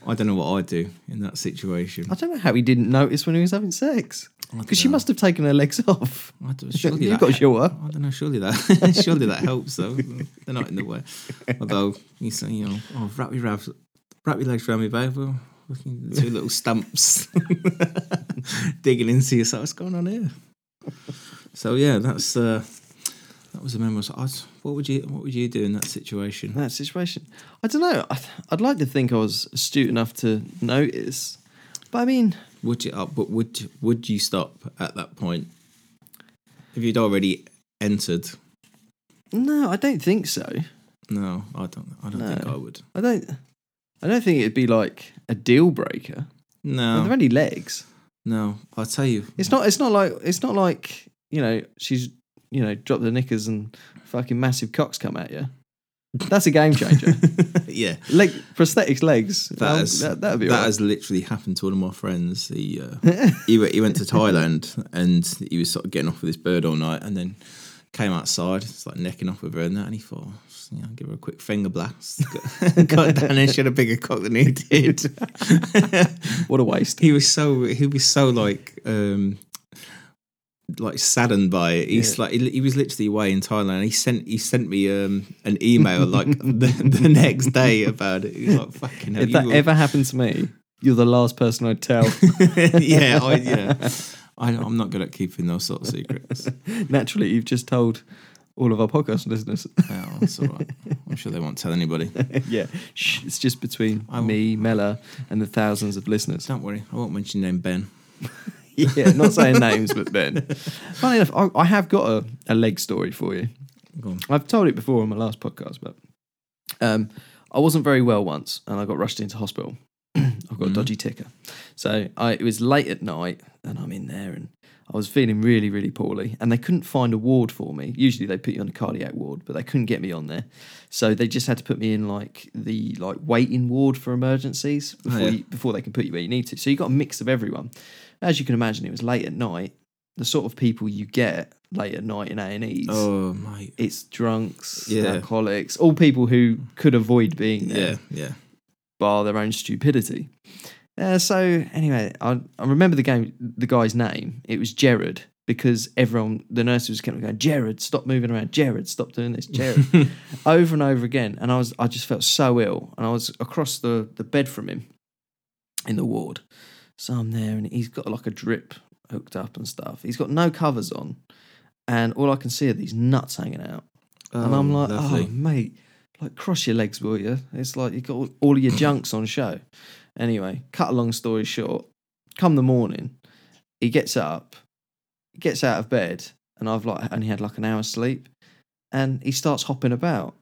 I don't know what I'd do in that situation.
I don't know how he didn't notice when he was having sex. Because she must have taken her legs off. *laughs*
I don't, *laughs* surely
You've
that,
got sure.
I don't know. Surely that, *laughs* surely that helps though. They're not in the way. Although you say, you know, oh, wrap your wrap, wrap your legs around me, babe. Well, looking two little stumps digging into yourself. What's going on here? So yeah, that's uh, that was a memory. So I was, what would you what would you do in that situation?
that situation. I don't know. I, I'd like to think I was astute enough to notice, but I mean,
Would you up? But would would you stop at that point if you'd already entered?
no, I don't think so.
No, I don't. I don't think I would.
I don't. I don't think it'd be like a deal breaker.
No,
They're only legs.
no. I'll tell you.
It's not. It's not like. It's not like you know. She's you know dropped the knickers and fucking massive cocks come at you. That's a game changer. *laughs*
yeah.
Leg prosthetics legs.
That
Well,
has
that, that'd be
that
all right.
has literally happened to one of my friends. He uh, *laughs* he went, he went to Thailand and he was sort of getting off with this bird all night, and then came outside, it's like necking off with her and that, and he thought, you know, give her a quick finger blast. *laughs* Got, got down and she had a bigger cock than he did.
What a waste.
he was so he was so like um like saddened by it. He's like he, he was literally away in Thailand. He sent he sent me um an email like *laughs* the, the next day about it. He was like fucking hell.
If that
will-
ever happened to me, you're the last person I'd tell. *laughs*
yeah, *laughs* I, yeah. I, I'm not good at keeping those sort of secrets.
Naturally, you've just told all of our podcast listeners.
Oh, that's all right. I'm sure they won't tell anybody.
yeah, Shh, it's just between me, Mellor, and the thousands of listeners.
Don't worry, I won't mention your name Ben. *laughs*
yeah, not saying names, but Ben. Funny enough, I, I have got a, a leg story for you.
Go on.
I've told it before on my last podcast, but um, I wasn't very well once, and I got rushed into hospital. *clears throat* I've got a dodgy ticker, so I, it was late at night, and I'm in there, and I was feeling really, really poorly, and they couldn't find a ward for me. Usually they put you on a cardiac ward, but they couldn't get me on there, so they just had to put me in like the like waiting ward for emergencies before
yeah.
you, before they can put you where you need to. So you got a mix of everyone. As you can imagine, it was late at night. The sort of people you get late at night in A and E's
Oh, mate.
it's drunks,
Yeah.
alcoholics, all people who could avoid being there
Yeah, yeah.
bar their own stupidity. Uh, so anyway, I, I remember the game, the guy's name. It was Jared because everyone, the nurses kept going, Jared, stop moving around. Jared, stop doing this. Jared, *laughs* over and over again. And I was, I just felt so ill, and I was across the the bed from him in the ward. So I'm there, and he's got like a drip hooked up and stuff. He's got no covers on, and all I can see are these nuts hanging out. and I'm oh, like, oh,
lovely.
oh, mate, like cross your legs, will you? It's like you got all, all of your junks on show. Anyway, cut a long story short, come the morning, he gets up, gets out of bed, and I've like only had like an hour's sleep, and he starts hopping about.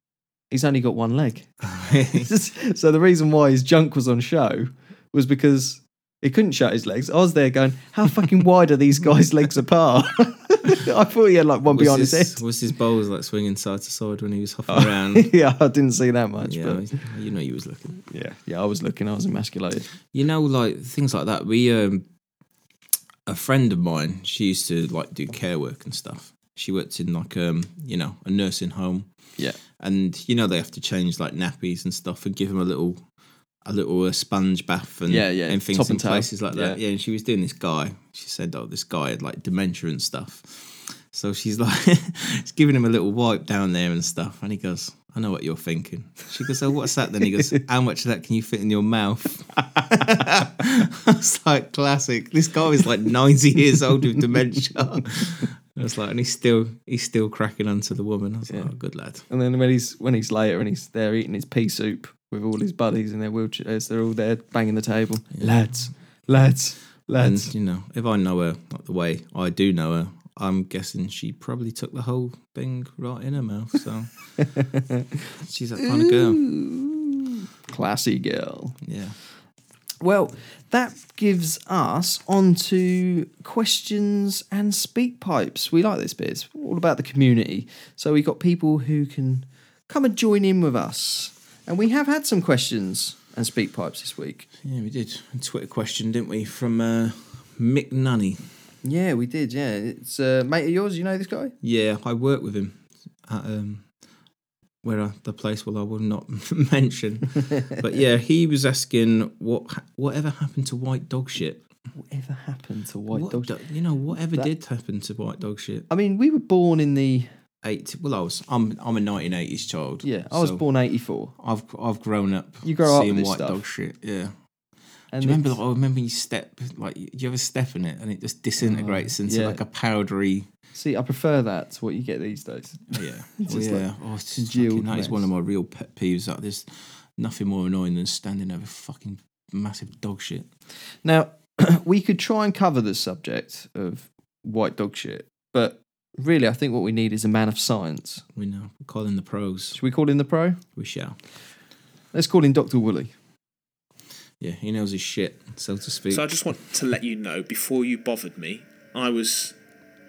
He's only got one leg. *laughs* *laughs* so the reason why his junk was on show was because he couldn't shut his legs. I was there going, how fucking wide are these guys' legs apart? *laughs* I thought he had like one
was
behind his,
his,
head.
was his bowls like swinging side to side when he was hopping *laughs* around?
yeah, I didn't see that much,
yeah,
but
you know you was looking.
yeah, yeah, I was looking. I was emasculated.
You know, like things like that. We, um, a friend of mine, she used to like do care work and stuff. She worked in like um, you know, a nursing home,
Yeah,
and you know they have to change like nappies and stuff and give them a little, a little uh, sponge bath and
Yeah, yeah,
and things
top
in places like that.
Yeah.
Yeah, and she was doing this guy. She said, "Oh, this guy had like dementia and stuff." So she's like, *laughs* she's giving him a little wipe down there and stuff, and he goes, "I know what you're thinking." She goes, "Oh, what's that?" Then he goes, "How much of that can you fit in your mouth?" *laughs* I was like, "Classic." This guy is like 90 years old with dementia. *laughs* I was like, and he's still he's still cracking onto the woman. I was like, "Oh, good lad."
and then when he's when he's later and he's there eating his pea soup with all his buddies in their wheelchairs, they're all there banging the table. Lads, lads, lads.
And you know, if I know her like the way I do know her, I'm guessing she probably took the whole thing right in her mouth. So *laughs* she's that kind of girl.
Classy girl.
Yeah.
Well, that gives us on to questions and speak pipes. We like this bit. It's all about the community. So we got people who can come and join in with us. And we have had some questions and speak pipes this week.
Yeah, we did. A Twitter question, didn't we, from uh, Mick Nunny.
Yeah, we did. Yeah, it's a mate of yours. You know this guy?
Yeah, I work with him at um, where I, the place well I will not *laughs* mention. *laughs* but yeah, he was asking what whatever happened to white dog shit.
Whatever happened to white
What
dogs?
do- you know, whatever
That-
did happen to white dog shit?
I mean, we were born in the
Eight. Well, I was. I'm. I'm a 1980s child.
yeah. I was
so
born eighty four.
I've I've grown up.
You grow up
seeing
with this
white
stuff.
dog shit. Yeah.
And
Do you remember? Like, I remember you step like you ever step in it and it just disintegrates oh, into
yeah.
like a powdery.
See, I prefer that to what you get these days. *laughs*
Yeah.
It's *laughs*
Well,
just oh,
yeah.
like
oh, it's fucking, that is one of my real pet peeves. That there's nothing more annoying than standing over fucking massive dog shit.
Now, *clears throat* we could try and cover the subject of white dog shit, but really, I think what we need is a man of science.
We know. We're calling the pros.
Should we call him the pro?
We shall.
Let's call him Dr. Woolley.
Yeah, he knows his shit, so to speak.
So I just want to let you know before you bothered me, I was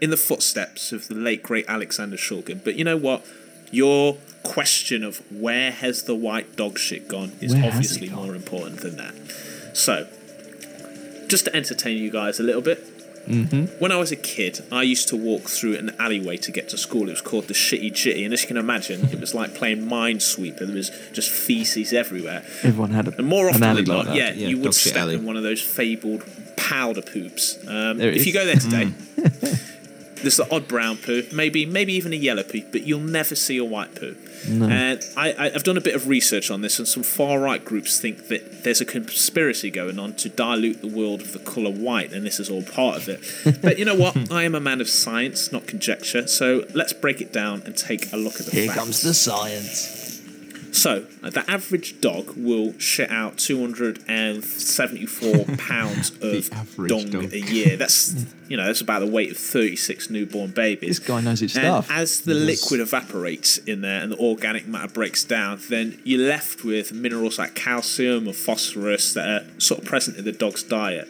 in the footsteps of the late great Alexander Shulgin. But you know what? Your question of where has the white dog shit gone is
Where
obviously
gone?
more important than that. So, just to entertain you guys a little bit,
Mm-hmm.
when I was a kid, I used to walk through an alleyway to get to school. It was called the Shitty Jitty, and as you can imagine, it was like playing Minesweeper. There was just feces everywhere.
Everyone had a,
And more often than not,
that.
yeah,
Yeah,
you would step
alley.
in one of those fabled powder poops. Um, if
is.
you go there today, *laughs* there's the odd brown poo, maybe maybe even a yellow poo, but you'll never see a white poo. And uh, I, I, I've done a bit of research on this, and some far right groups think that there's a conspiracy going on to dilute the world of the colour white, and this is all part of it. *laughs* but you know what? I am a man of science, not conjecture. So let's break it down and take a look at the
Here
facts.
comes the science.
So, the average dog will shit out 274 *laughs* pounds of dung
dog.
a year. That's, you know, that's about the weight of 36 newborn babies.
This guy knows his
And
stuff.
as the liquid evaporates in there and the organic matter breaks down, then you're left with minerals like calcium or phosphorus that are sort of present in the dog's diet.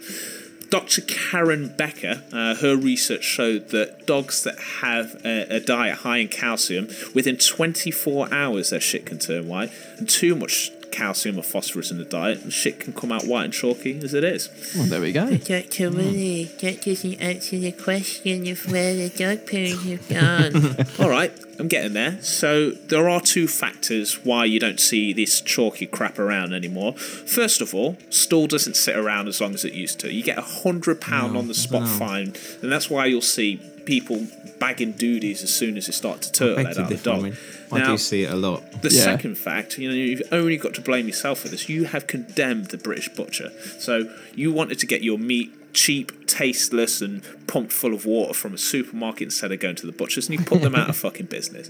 Dr. Karen Becker, uh, her research showed that dogs that have a, a diet high in calcium, within 24 hours their shit can turn white, and too much calcium or phosphorus in the diet, the shit can come out white and chalky as it is.
Well, there we go.
Dr. Willie, that doesn't answer the question of where the dog poo have gone. *laughs*
All right, I'm getting there. So there are two factors why you don't see this chalky crap around anymore. First of all, stall doesn't sit around as long as it used to. You get a hundred pound on the spot fine, and that's why you'll see people bagging duties as soon as they start to turtle head out of the
differ, I mean, I
Now-
do see it a lot.
the
Yeah.
second fact, you know, you've only got to blame yourself for this. You have condemned the British butcher. So you wanted to get your meat cheap, tasteless, and pumped full of water from a supermarket instead of going to the butcher's, and you put them out of *laughs* fucking business.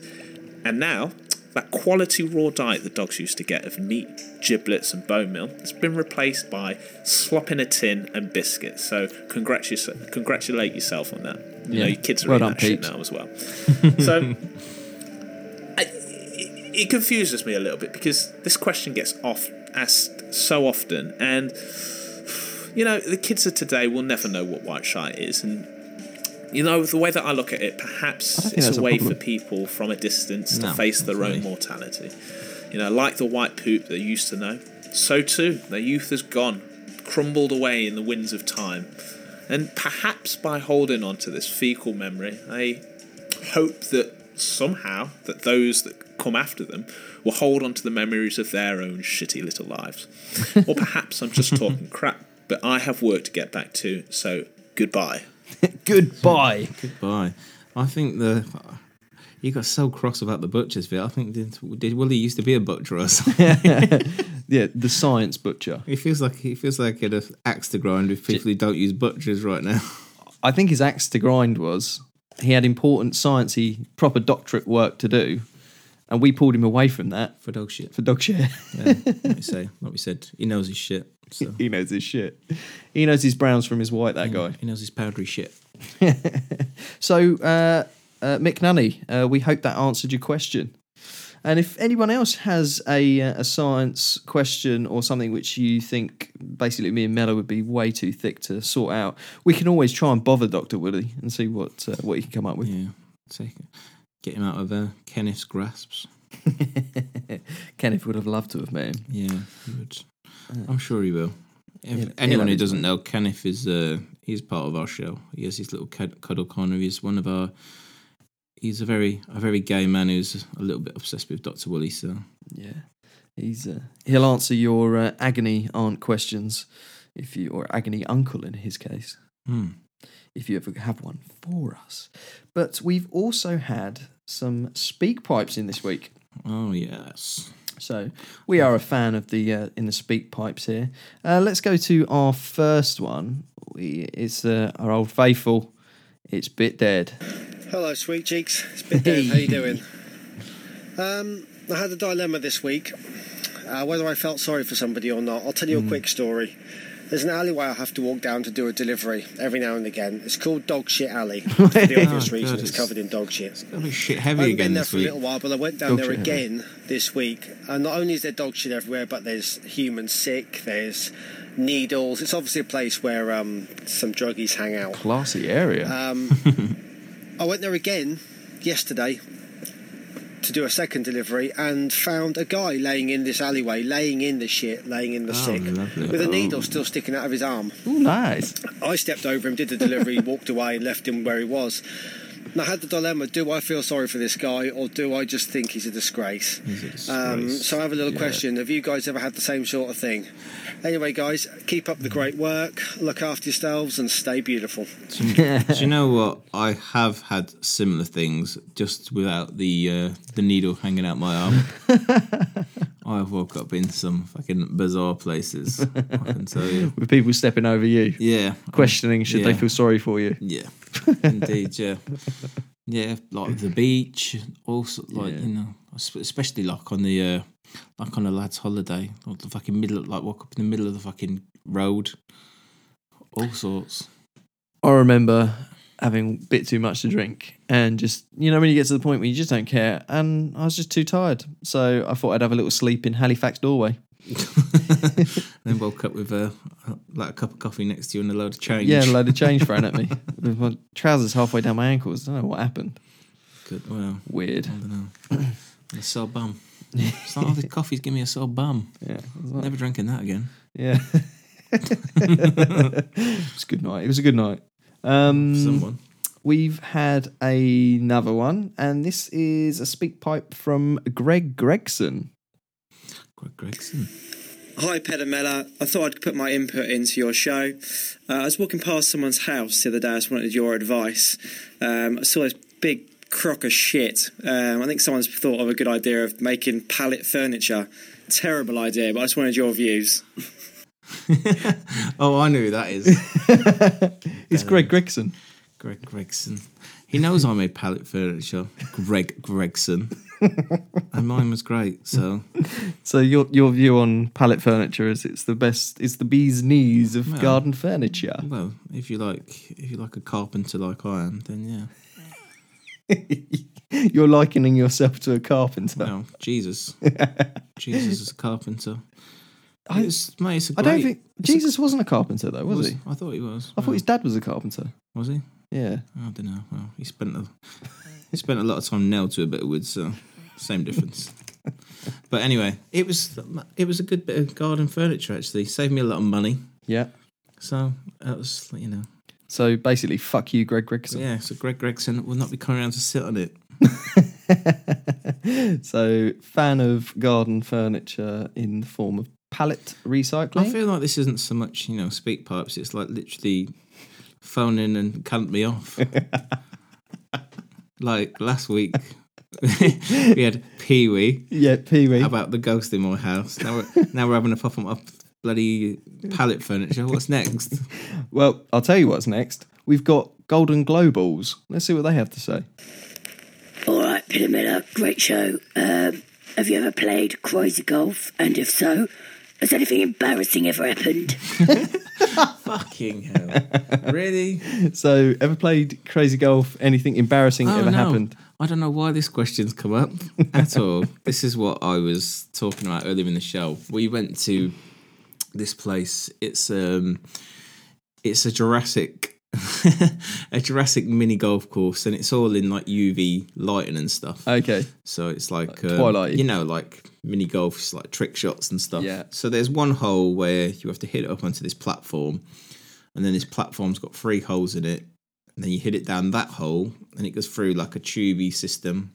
And now, that quality raw diet the dogs used to get of meat, giblets, and bone meal has been replaced by slop in a tin and biscuits. So congratu- congratulate yourself on that. You know, your kids are
Well
eating
done,
that shit now as well. *laughs* so it confuses me a little bit because this question gets off asked so often, and you know the kids of today will never know what white shite is, and you know the way that I look at it, perhaps it's a way for people from a distance to
No,
face their own mortality. You know, like the white poop they used to know, so too their youth has gone, crumbled away in the winds of time, and perhaps by holding on to this fecal memory, they hope that somehow that those that come after them will hold on to the memories of their own shitty little lives. *laughs* or perhaps I'm just talking crap, but I have work to get back to, so goodbye. *laughs*
Goodbye.
Goodbye. I think the you got so cross about the butchers bit. I think did, did Willie used to be a butcher or something? *laughs*
Yeah, the science butcher.
he feels like he feels like he had an axe to grind with people who don't use butchers right now. *laughs*
I think his axe to grind was he had important sciencey, proper doctorate work to do, and we pulled him away from that
For dog shit.
for dog shit.
Yeah, like we say, like we said, he knows his shit. So *laughs*
he knows his shit. He knows his browns from his white. That guy.
he knows his powdery shit. *laughs*
So, uh, uh, Mick Nunny, uh, we hope that answered your question. And if anyone else has a, uh, a science question or something which you think basically me and Mellor would be way too thick to sort out, we can always try and bother Dr. Willie and see what uh, what he can come up with.
Yeah, take it. Get him out of uh, Kenneth's grasps. *laughs*
Kenneth would have loved to have met him.
Yeah, he would. I'm sure he will. If
he'll
anyone who doesn't know, Kenneth is uh, he's part of our show. He has his little cuddle corner. He's one of our. He's a very a very gay man who's a little bit obsessed with Doctor Willie. So
Yeah, he's uh, he'll answer your uh, agony aunt questions if you or agony uncle in his case.
hmm.
if you ever have one for us. But we've also had some speak pipes in this week.
oh yes,
So we are a fan of the uh, in the speak pipes here. Uh, let's go to our first one. We, it's uh, our old faithful. It's bit dead.
Hello, sweet cheeks. It's Bit Dead. How you *laughs* doing? Um, I had a dilemma this week, uh, whether I felt sorry for somebody or not. I'll tell you a quick story. There's an alleyway I have to walk down to do a delivery every now and again. It's called Dog Shit Alley *laughs* for the obvious
Oh,
reason.
God,
It's
it's-
covered in dog shit.
a bit shit
I
heavy
haven't
again
been there for a little while, but I went down
Dog
there
shit heavy.
again this week. And not only is there dog shit everywhere, but there's human sick, there's needles. It's obviously a place where um, some druggies hang out.
Classy area.
Um, *laughs* I went there again yesterday, to do a second delivery and found a guy laying in this alleyway, laying in the shit, laying in the oh, sick,
lovely.
with a oh. needle still sticking out of his arm.
Oh, nice.
I stepped over him, did the delivery, walked away, and left him where he was. And I had the dilemma: do I feel sorry for this guy, or do I just think he's a disgrace?
He's a
Um, so I have a little
Yeah.
question: Have you guys ever had the same sort of thing? Anyway, guys, keep up the great work, look after yourselves, and stay beautiful.
Do you know what? I have had similar things, just without the uh, the needle hanging out my arm. *laughs* I've woke up in some fucking bizarre places. I can tell you. *laughs*
With people stepping over you,
Yeah,
questioning should they feel sorry for you.
Yeah, indeed. Yeah, yeah. Like the beach, also like
Yeah.
you know, especially like on the uh, like on a lad's holiday, like the fucking middle, of, like walk up in the middle of the fucking road, all sorts.
I remember having a bit too much to drink and just, you know, when you get to the point where you just don't care. And I was just too tired. So I thought I'd have a little sleep in Halifax doorway. *laughs*
then woke up with a like a cup of coffee next to you and a load of change.
Yeah, a load of *laughs* change thrown at me. With my trousers halfway down my ankles. I don't know what happened.
Good. Well,
Weird.
I don't know. a sore bum. *laughs* It's like, oh, the coffee's giving me a sore bum.
Yeah. like-
Never drinking that again.
Yeah. it was a good night. It was a good night. Um,
Someone.
We've had another one, and this is a speak pipe from Greg Gregson.
Greg Gregson.
Hi, Ped and Mellor. I thought I'd put my input into your show. Uh, I was walking past someone's house the other day. I just wanted your advice. Um, I saw this big crock of shit. Um, I think someone's thought of a good idea of making pallet furniture. Terrible idea, but I just wanted your views. *laughs* *laughs*
Oh, I know who that is. *laughs*
It's Greg um, Gregson.
Greg Gregson. He knows I made pallet furniture. Greg Gregson. *laughs* and mine was great. So
So your your view on pallet furniture is it's the best, it's the bee's knees of
Well.
garden furniture.
well, if you like if you like a carpenter like I am, then yeah.
You're likening yourself to a carpenter.
Well, Jesus. Jesus is a carpenter.
I-
It's, mate, it's a
I don't
great-
think
it's a-
Jesus wasn't a carpenter though, was, he?
I thought he was.
I thought his dad was a carpenter.
was he?
Yeah.
Oh, I don't know. Well, he spent a he spent a lot of time nailed to a bit of wood, so same difference. *laughs* but anyway, it was it was a good bit of garden furniture actually. Saved me a lot of money.
Yeah.
So that was you know
So basically, fuck you, Greg Gregson.
yeah. So Greg Gregson will not be coming around to sit on it. *laughs*
so, fan of garden furniture in the form of pallet recycling.
I feel like this isn't so much you know speak pipes. It's like literally phone in and cunt me off. *laughs* like last week, *laughs* we had Pee Wee.
yeah, Pee Wee.
about the ghost in my house. Now we're now we're having a pop on my bloody pallet furniture. What's next? *laughs*
Well, I'll tell you what's next. We've got Golden Glow Balls. Let's see what they have to say.
All right, Ped and Mellor, great show. Um, have you ever played crazy golf? And if so, has anything embarrassing ever happened? *laughs*
Fucking hell! Really?
So, ever played crazy golf? Anything embarrassing
Oh,
ever
no.
happened?
I don't know why this question's come up at all. *laughs* this is what I was talking about earlier in the show. We went to this place. It's um, it's a Jurassic. *laughs* a Jurassic mini golf course, and it's all in like UV lighting and stuff.
Okay.
So it's like,
Like
um,
Twilight.
you know, like mini golfs, like trick shots and stuff.
Yeah.
So there's one hole where you have to hit it up onto this platform, and then this platform's got three holes in it, and then you hit it down that hole, and it goes through like a tubey system,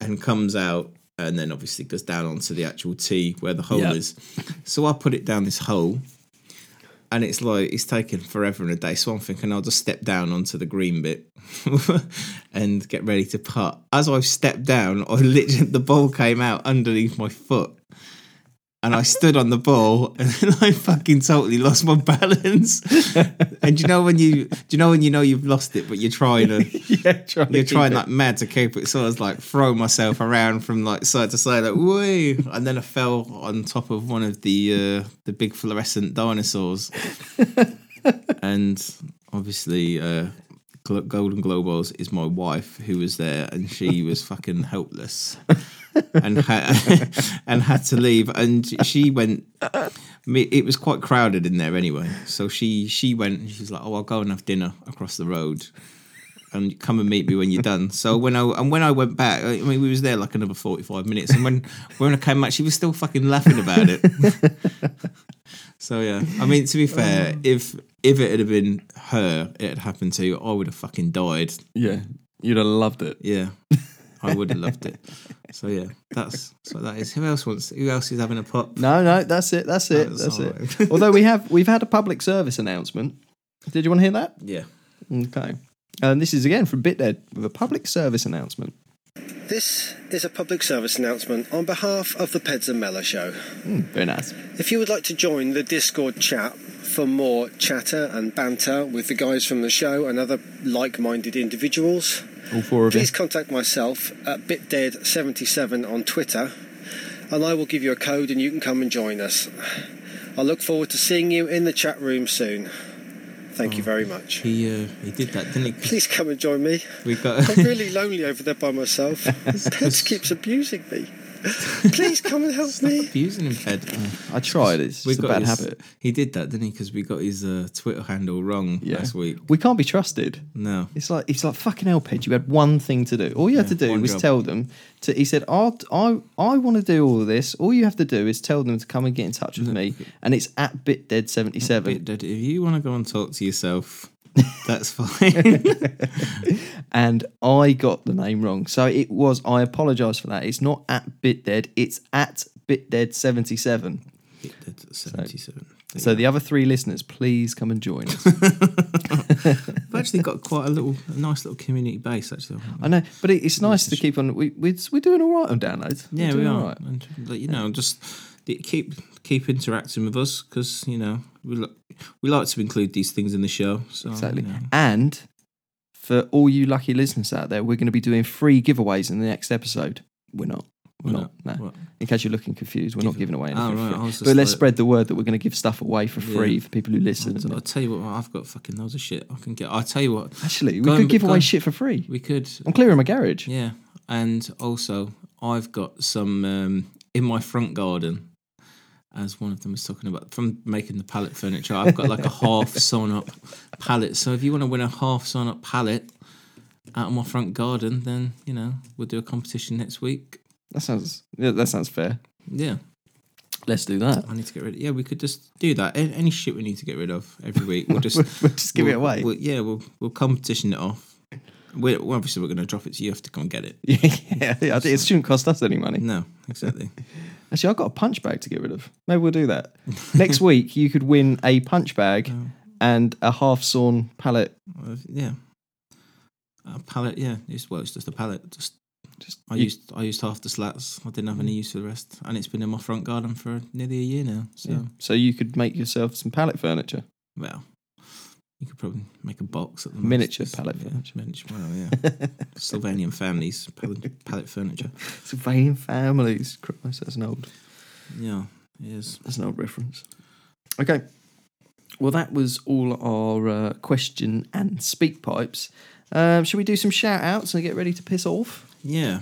and comes out, and then obviously goes down onto the actual tee where the hole
Yeah.
is. So I put it down this hole. And it's like it's taken forever and a day. So I'm thinking I'll just step down onto the green bit *laughs* and get ready to putt. As I've stepped down, I literally the ball came out underneath my foot. And I stood on the ball *laughs* and then I fucking totally lost my balance. *laughs* and you know when you do you know when you know you've lost it, but you're trying to *laughs*
yeah, trying
you're
keep
trying
it.
like mad to keep it. So I was like throwing myself around from like side to side, like woo, and then I fell on top of one of the uh, the big fluorescent dinosaurs, and obviously. Uh, Golden Globals is my wife who was there, and she was fucking helpless, and ha- *laughs* and had to leave. And she went. It was quite crowded in there anyway, so she she went. and She's like, "Oh, I'll go and have dinner across the road." and come and meet me when you're done. So when I and when I went back, I mean, we was there like another 45 minutes, and when when I came back, she was still fucking laughing about it. *laughs* so yeah, I mean, to be fair, if if it had been her, it had happened to, I would have fucking died.
Yeah, you'd have loved it.
Yeah, I would have loved it. *laughs* So yeah, that's so that is. Who else wants? Who else is having a pop?
No, no, that's it. That's it.
That's
That's, it.
right.
Although *laughs* we have we've had a public service announcement. Did you want to hear that?
Yeah.
Okay. And this is again from BitDead with a public service announcement.
This is a public service announcement on behalf of the Peds and Mellor Show.
Hmm, very nice.
If you would like to join the Discord chat for more chatter and banter with the guys from the show and other like minded individuals,
All four of you.
please contact myself at bitdead77 on Twitter and I will give you a code and you can come and join us. I look forward to seeing you in the chat room soon. Thank you very much.
He uh, he did that, didn't he?
Please come and join me.
We got
I'm *laughs* really lonely over there by myself. *laughs* Pets keeps abusing me. *laughs* Please come and help me.
abusing him, Ped.
I tried. It's
We
just a bad
his-
habit.
He did that, didn't he? Because we got his uh, Twitter handle wrong
Yeah.
last week.
We can't be trusted.
No.
It's like it's like fucking hell, Ped. You had one thing to do. All you had
Yeah,
to do
one
was
job.
tell them. To, he said, I'll, "I I want to do all of this. All you have to do is tell them to come and get in touch with me, and it's at bitdead seventy seven.
Bit dead. If you want to go and talk to yourself, that's fine. *laughs*
and I got the name wrong. So it was. I apologise for that. It's not at bitdead. It's at bitdead seventy seven.
Bit dead at 77.
So the other three listeners, please come and join us. *laughs*
I've actually got quite a little, a nice little community base, actually.
I know, but it, it's nice to keep on. We, we we're doing all right on downloads. We're
Yeah, we are.
all right.
And you know, just keep keep interacting with us because you know we li- we like to include these things in the show. So
Exactly.
you know.
And for all you lucky listeners out there, we're going to be doing free giveaways in the next episode. We're not. We're
We're
not.
not.
No.
What?
In case you're looking confused, we're not giving away anything.
Oh, right,
free.
I was
But let's
like-
spread the word that we're going to give stuff away for free
Yeah.
for people who listen.
I'll, I'll tell you what, I've got fucking loads of shit I can get. I'll tell you what,
Actually, we could
on,
give away
on.
shit for free.
we could.
I'm clearing my garage.
Yeah, and also I've got some um, in my front garden. As one of them was talking about from making the pallet furniture, I've got like a half *laughs* sewn up pallet. So if you want to win a half sewn up pallet out of my front garden, then you know we'll do a competition next week.
That sounds. Yeah, that sounds fair.
Yeah,
Let's do that.
I need to get rid. of Yeah, we could just do that. Any shit we need to get rid of every week, we'll just *laughs*
We'll just give it
we'll-
away.
we'll- yeah, we'll we'll competition it off. We're, well, obviously, we're going to drop it you. You have to come and get it. *laughs*
yeah, yeah, it shouldn't cost us any money.
No, exactly.
Actually, I've got a punch bag to get rid of. Maybe we'll do that. *laughs* Next week, you could win a punch bag oh. and a half sawn pallet.
Yeah. A pallet, yeah. It's well, it's just a pallet. Just,
Just
I
you-
used, I used half the slats. I didn't have any use for the rest, and it's been in my front garden for nearly a year now. So,
Yeah. So you could make yourself some pallet furniture.
well, you could probably make a box at the.
Miniature pallet
yeah,
furniture.
Miniature, well, yeah. *laughs* Sylvanian families, pallet, pallet furniture.
Surveying families. Christ, that's an old
Yeah, it is.
that's an old reference. Okay. Well, that was all our uh, question and speak pipes. Um, should we do some shout outs and get ready to piss off?
Yeah.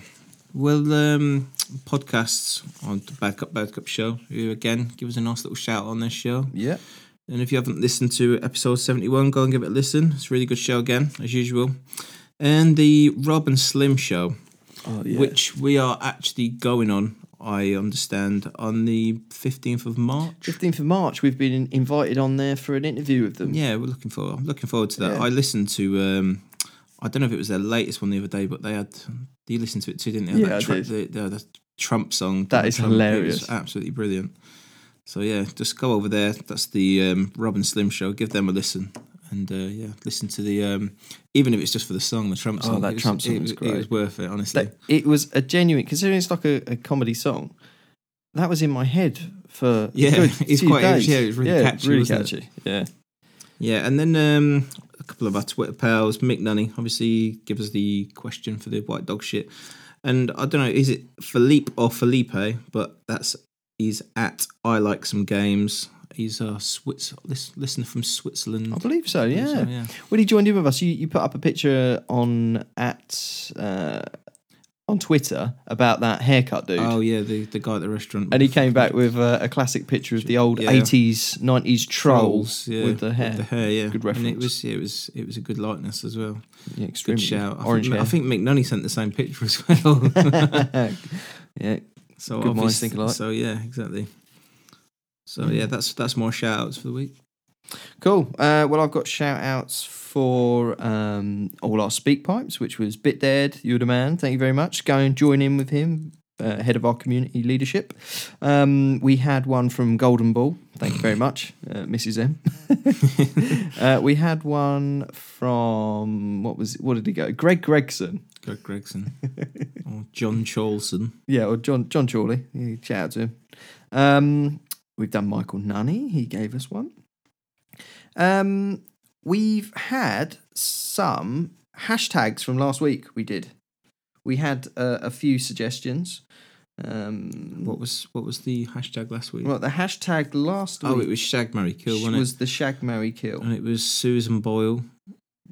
Well, um, podcasts on the Bad Cup Bad Cup show. You again give us a nice little shout on this show.
Yeah.
And if you haven't listened to episode 71, go and give it a listen. It's a really good show again, as usual. And the Rob and Slim show,
Oh, yeah.
which we are actually going on, I understand, on the 15th of March.
15th of March, we've been invited on there for an interview with them.
Yeah, we're looking forward. I'm looking forward to that.
Yeah.
I listened to. Um, I don't know if it was their latest one the other day, but they had. You listened to it too, didn't you?
Yeah, I
Tru-
did.
The, the, the Trump song.
That is
Trump.
Hilarious.
absolutely brilliant. So yeah, just go over there. That's the um, Rob and Slim show. Give them a listen, and uh, yeah, listen to the. Um, even if it's just for the song, the Trump song.
Oh,
song.
that
was,
Trump song
it
was great.
It was worth it, honestly.
That, it was a genuine, considering it's like a, a comedy song. That was in my head for
Yeah, *laughs* it's quite- it
days.
yeah, it was really catchy,
really
wasn't it?
Yeah,
Yeah, and then um, a couple of our Twitter pals, Mick Nunny, obviously give us the question for the white dog shit. And I don't know, is it Philippe or Felipe? But that's he's at I like some games. He's a Swiss listener from Switzerland.
I believe so.
believe
Yeah.
so, yeah.
When he joined in with us, you, you put up a picture on at uh, on Twitter about that haircut dude.
Oh yeah, the the guy at the restaurant.
And he came back with uh, a classic picture of the old
Yeah.
eighties, nineties trolls
yeah,
with the hair.
the hair, yeah.
Good
And
reference.
it was, yeah, it was, it was a good likeness as well.
yeah,
Good
extremely
shout. I
Orange
think,
hair.
I think McNunny sent the same picture as well. *laughs*
yeah,
so
Good minds think alike.
So yeah, exactly. So yeah, that's that's more shout outs for the week.
Cool. Uh, well, I've got shout outs for um, all our speak pipes, which was Bit Dead, You're the Man. Thank you very much. Go and join in with him, uh, head of our community leadership. Um, we had one from Golden Ball. Thank you very much, uh, Mrs. M. *laughs* *laughs* uh, we had one from, what was it? what did he go? Greg Gregson.
Greg Gregson *laughs* or John Cholson.
Yeah, or John John Chorley. Yeah, Shout out to him. Um, we've done Michael Nunny. He gave us one. Um, we've had some hashtags from last week. We did. We had uh, a few suggestions. Um,
What was what was the hashtag last week?
well, the hashtag last
oh,
week
it was Shag Marry Kill, wasn't
was
it?
the Shag Marry Kill.
And it was Susan Boyle,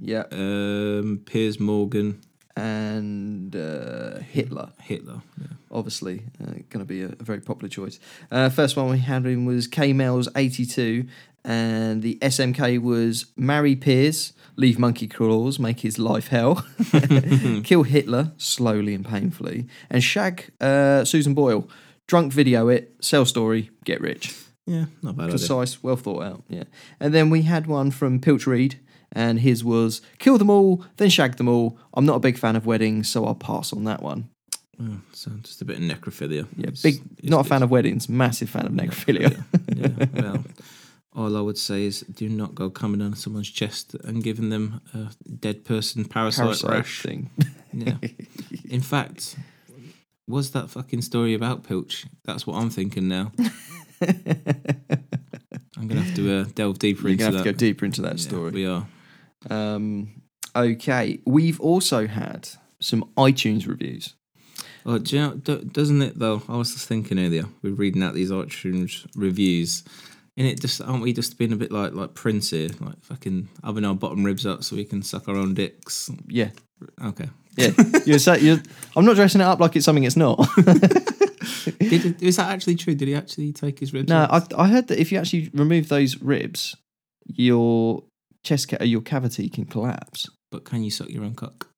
Yeah,
um, Piers Morgan,
and uh, Hitler.
Hitler. Yeah.
obviously uh, going to be a, a very popular choice. Uh, first one we had in was K Mel's 82, and the SMK was marry Piers, leave monkey claws, make his life hell, *laughs* *laughs* kill Hitler slowly and painfully, and shag uh, Susan Boyle, drunk video it, sell story, get rich.
Yeah, not bad idea.
Well thought out. Yeah. And then we had one from Pilch Reed, and his was kill them all, then shag them all. I'm not a big fan of weddings, so I'll pass on that one.
Oh, so just a bit of necrophilia.
Yeah,
It's-
big.
it's-
not a fan of weddings. Massive fan of necrophilia.
yeah, well, all I would say is do not go coming on someone's chest and giving them a dead person parasite,
Parasite
rash.
thing.
Yeah. *laughs* In fact, was that fucking story about Pilch? That's what I'm thinking now. *laughs* I'm gonna have to uh, delve deeper
You're
into
gonna have
that.
to go deeper into that
Yeah,
story.
we are.
Um, okay, we've also had some iTunes reviews.
Oh, do you know, do- doesn't it though? I was just thinking earlier. We're reading out these iTunes reviews, and it just aren't we just being a bit like like Prince here, like fucking having our bottom ribs up so we can suck our own dicks.
Yeah,
Okay.
yeah. you're, sa- you're, I'm not dressing it up like it's something it's not. *laughs*
Did is that actually true? Did he actually take his ribs?
no. I, I heard that if you actually remove those ribs, your chest, ca- your cavity can collapse.
But can you suck your own cock?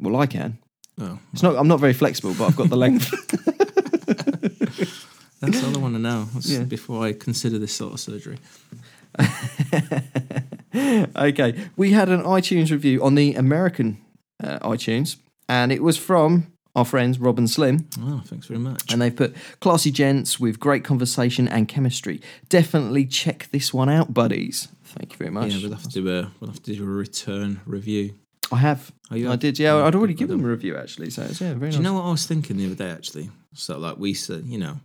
Well, I can.
Oh,
It's not. I'm not very flexible, but I've got the length. *laughs* *laughs*
that's all I want to know.
Yeah.
Before I consider this sort of surgery. *laughs*
okay, we had an iTunes review on the American uh, iTunes, and it was from our friends Rob and Slim,
Oh, thanks very much.
and they put classy gents with great conversation and chemistry. Definitely check this one out, buddies. Thank you very much.
yeah, we'll have to do a we'll have to do a return review.
I have.
Oh, you
I
have?
did. Yeah,
Oh,
I'd already given them a review actually. So it's, yeah, very
Do
nice.
you know what I was thinking the other day? Actually, so like we said, you know,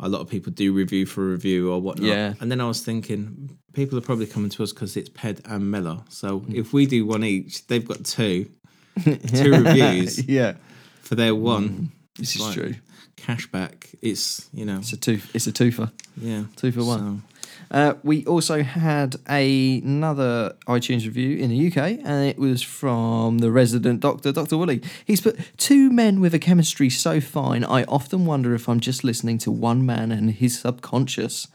a lot of people do review for review or whatnot.
Yeah.
And then I was thinking, people are probably coming to us because it's Ped and Mellor. So
Mm.
if we do one each, they've got two, *laughs* two reviews *laughs*
yeah,
for their one.
this is
Like,
true.
Cashback. It's you know,
It's a two. It's a twofer.
yeah,
Two for one.
So,
Uh, we also had a, another iTunes review in the UK, and it was from the resident doctor, Dr. Woolley. He's put two men with a chemistry so fine, I often wonder if I'm just listening to one man and his subconscious.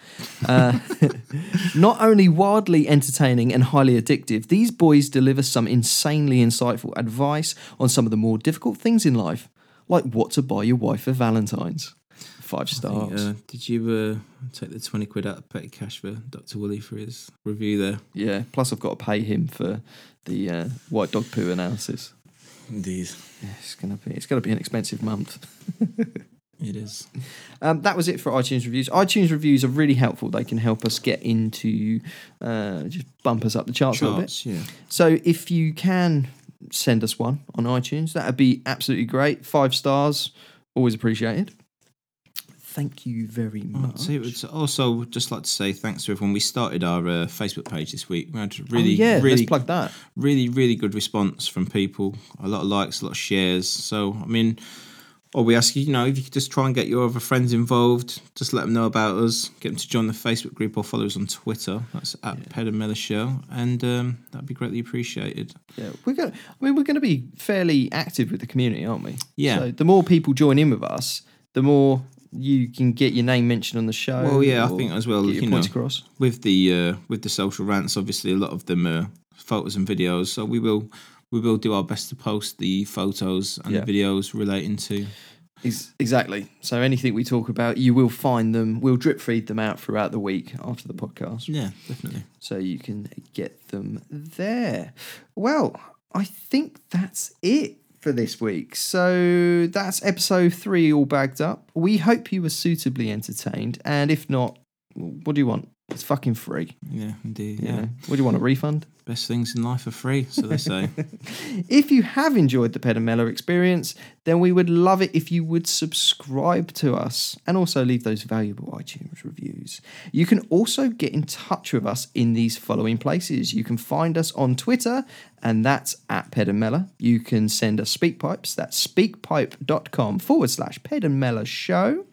Uh, *laughs* not only wildly entertaining and highly addictive, these boys deliver some insanely insightful advice on some of the more difficult things in life, like what to buy your wife for Valentine's. Five
I think,
stars.
uh, did you uh, take the twenty quid out of petty cash for Doctor Woolley for his review there?
Yeah. Plus, I've got to pay him for the uh, white dog poo analysis.
Indeed,
Yeah, it's gonna be it's gonna be an expensive month. *laughs*
it is.
Um, that was it for iTunes reviews. iTunes reviews are really helpful. They can help us get into uh, just bump us up the charts, a little bit.
Yeah.
So if you can send us one on iTunes, that'd be absolutely great. Five stars, always appreciated. Thank you very
Oh,
much.
so it was also just like to say thanks to everyone. We started our uh, Facebook page this week. We had
Oh,
really,
yeah,
really,
let's plug that.
really, really good response from people. A lot of likes, a lot of shares. So I mean, Or we ask you, you know, if you could just try and get your other friends involved, just let them know about us, get them to join the Facebook group or follow us on Twitter. That's at Ped and Mellor Show, and um, that'd be greatly appreciated.
Yeah, we're going. to I mean, we're going to be fairly active with the community, aren't we?
Yeah.
So the more people join in with us, the more you can get your name mentioned on the show.
Well, yeah, I think as well,
get your
you know,
points across.
with the uh, with the social rants, obviously a lot of them are photos and videos. So we will we will do our best to post the photos and
Yeah.
the videos relating to.
Ex- exactly. So anything we talk about, you will find them. We'll drip feed them out throughout the week after the podcast.
Yeah, definitely.
so you can get them there. Well, I think that's it for this week. So that's episode three all bagged up. We hope you were suitably entertained, and if not, what do you want? It's fucking free.
Yeah, indeed. Yeah?
What do you want? A refund?
best things in life are free, so they say. *laughs*
If you have enjoyed the Ped and Mellor experience, then we would love it if you would subscribe to us and also leave those valuable iTunes reviews. You can also get in touch with us in these following places. You can find us on Twitter, and that's at Ped and Mellor. You can send us speak pipes, that's speakpipe.com forward slash Ped and Mellor show,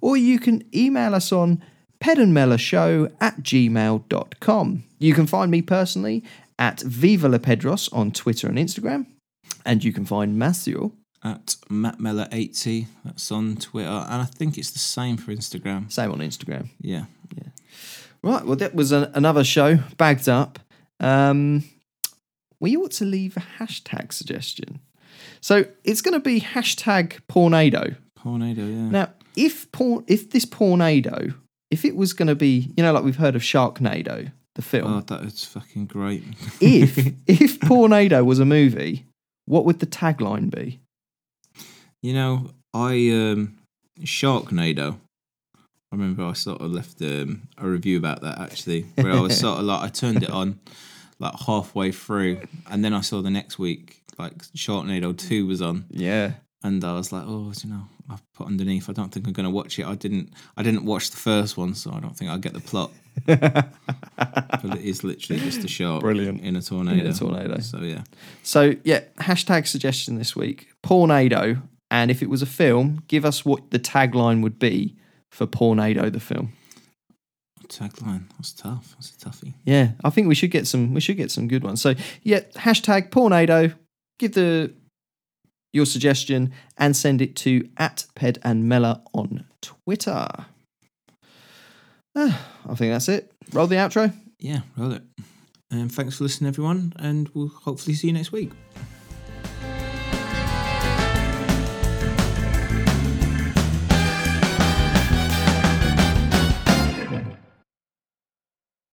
or you can email us on pedandmellorshow at gmail.com. You can find me personally at Viva La Pedros on Twitter and Instagram. And you can find Matthew,
At mattmellor80, that's on Twitter, and I think it's the same for Instagram.
same on Instagram.
Yeah. Yeah.
Right, well, that was an, another show bagged up. Um, we ought to leave a hashtag suggestion. So it's going to be hashtag Pornado.
Tornado, yeah.
Now, if porn, if this Pornado, if it was going to be, you know, like we've heard of Sharknado, the film.
Oh, that is fucking great. *laughs*
if if Pornado was a movie, what would the tagline be?
You know, I um Sharknado. I remember I sort of left um, a review about that actually, where I was *laughs* sort of like I turned it on like halfway through, and then I saw the next week like Sharknado Two was on,
Yeah.
and I was like, oh, you know, I put underneath. I don't think I'm going to watch it. I didn't. I didn't watch the first one, so I don't think I get the plot. *laughs* but it is literally just a shark,
Brilliant.
in a tornado.
In a tornado.
So yeah,
So yeah, hashtag suggestion this week: Pornado. And if it was a film, give us what the tagline would be for Pornado the film.
tagline. That's tough. That's a toughie.
Yeah, I think we should get some. We should get some good ones. So yeah, hashtag Pornado. Give the your suggestion and send it to at Ped and Mellor on Twitter. Ah, I think that's it. Roll the outro.
Yeah, roll it. And thanks for listening, everyone, and we'll hopefully see you next week.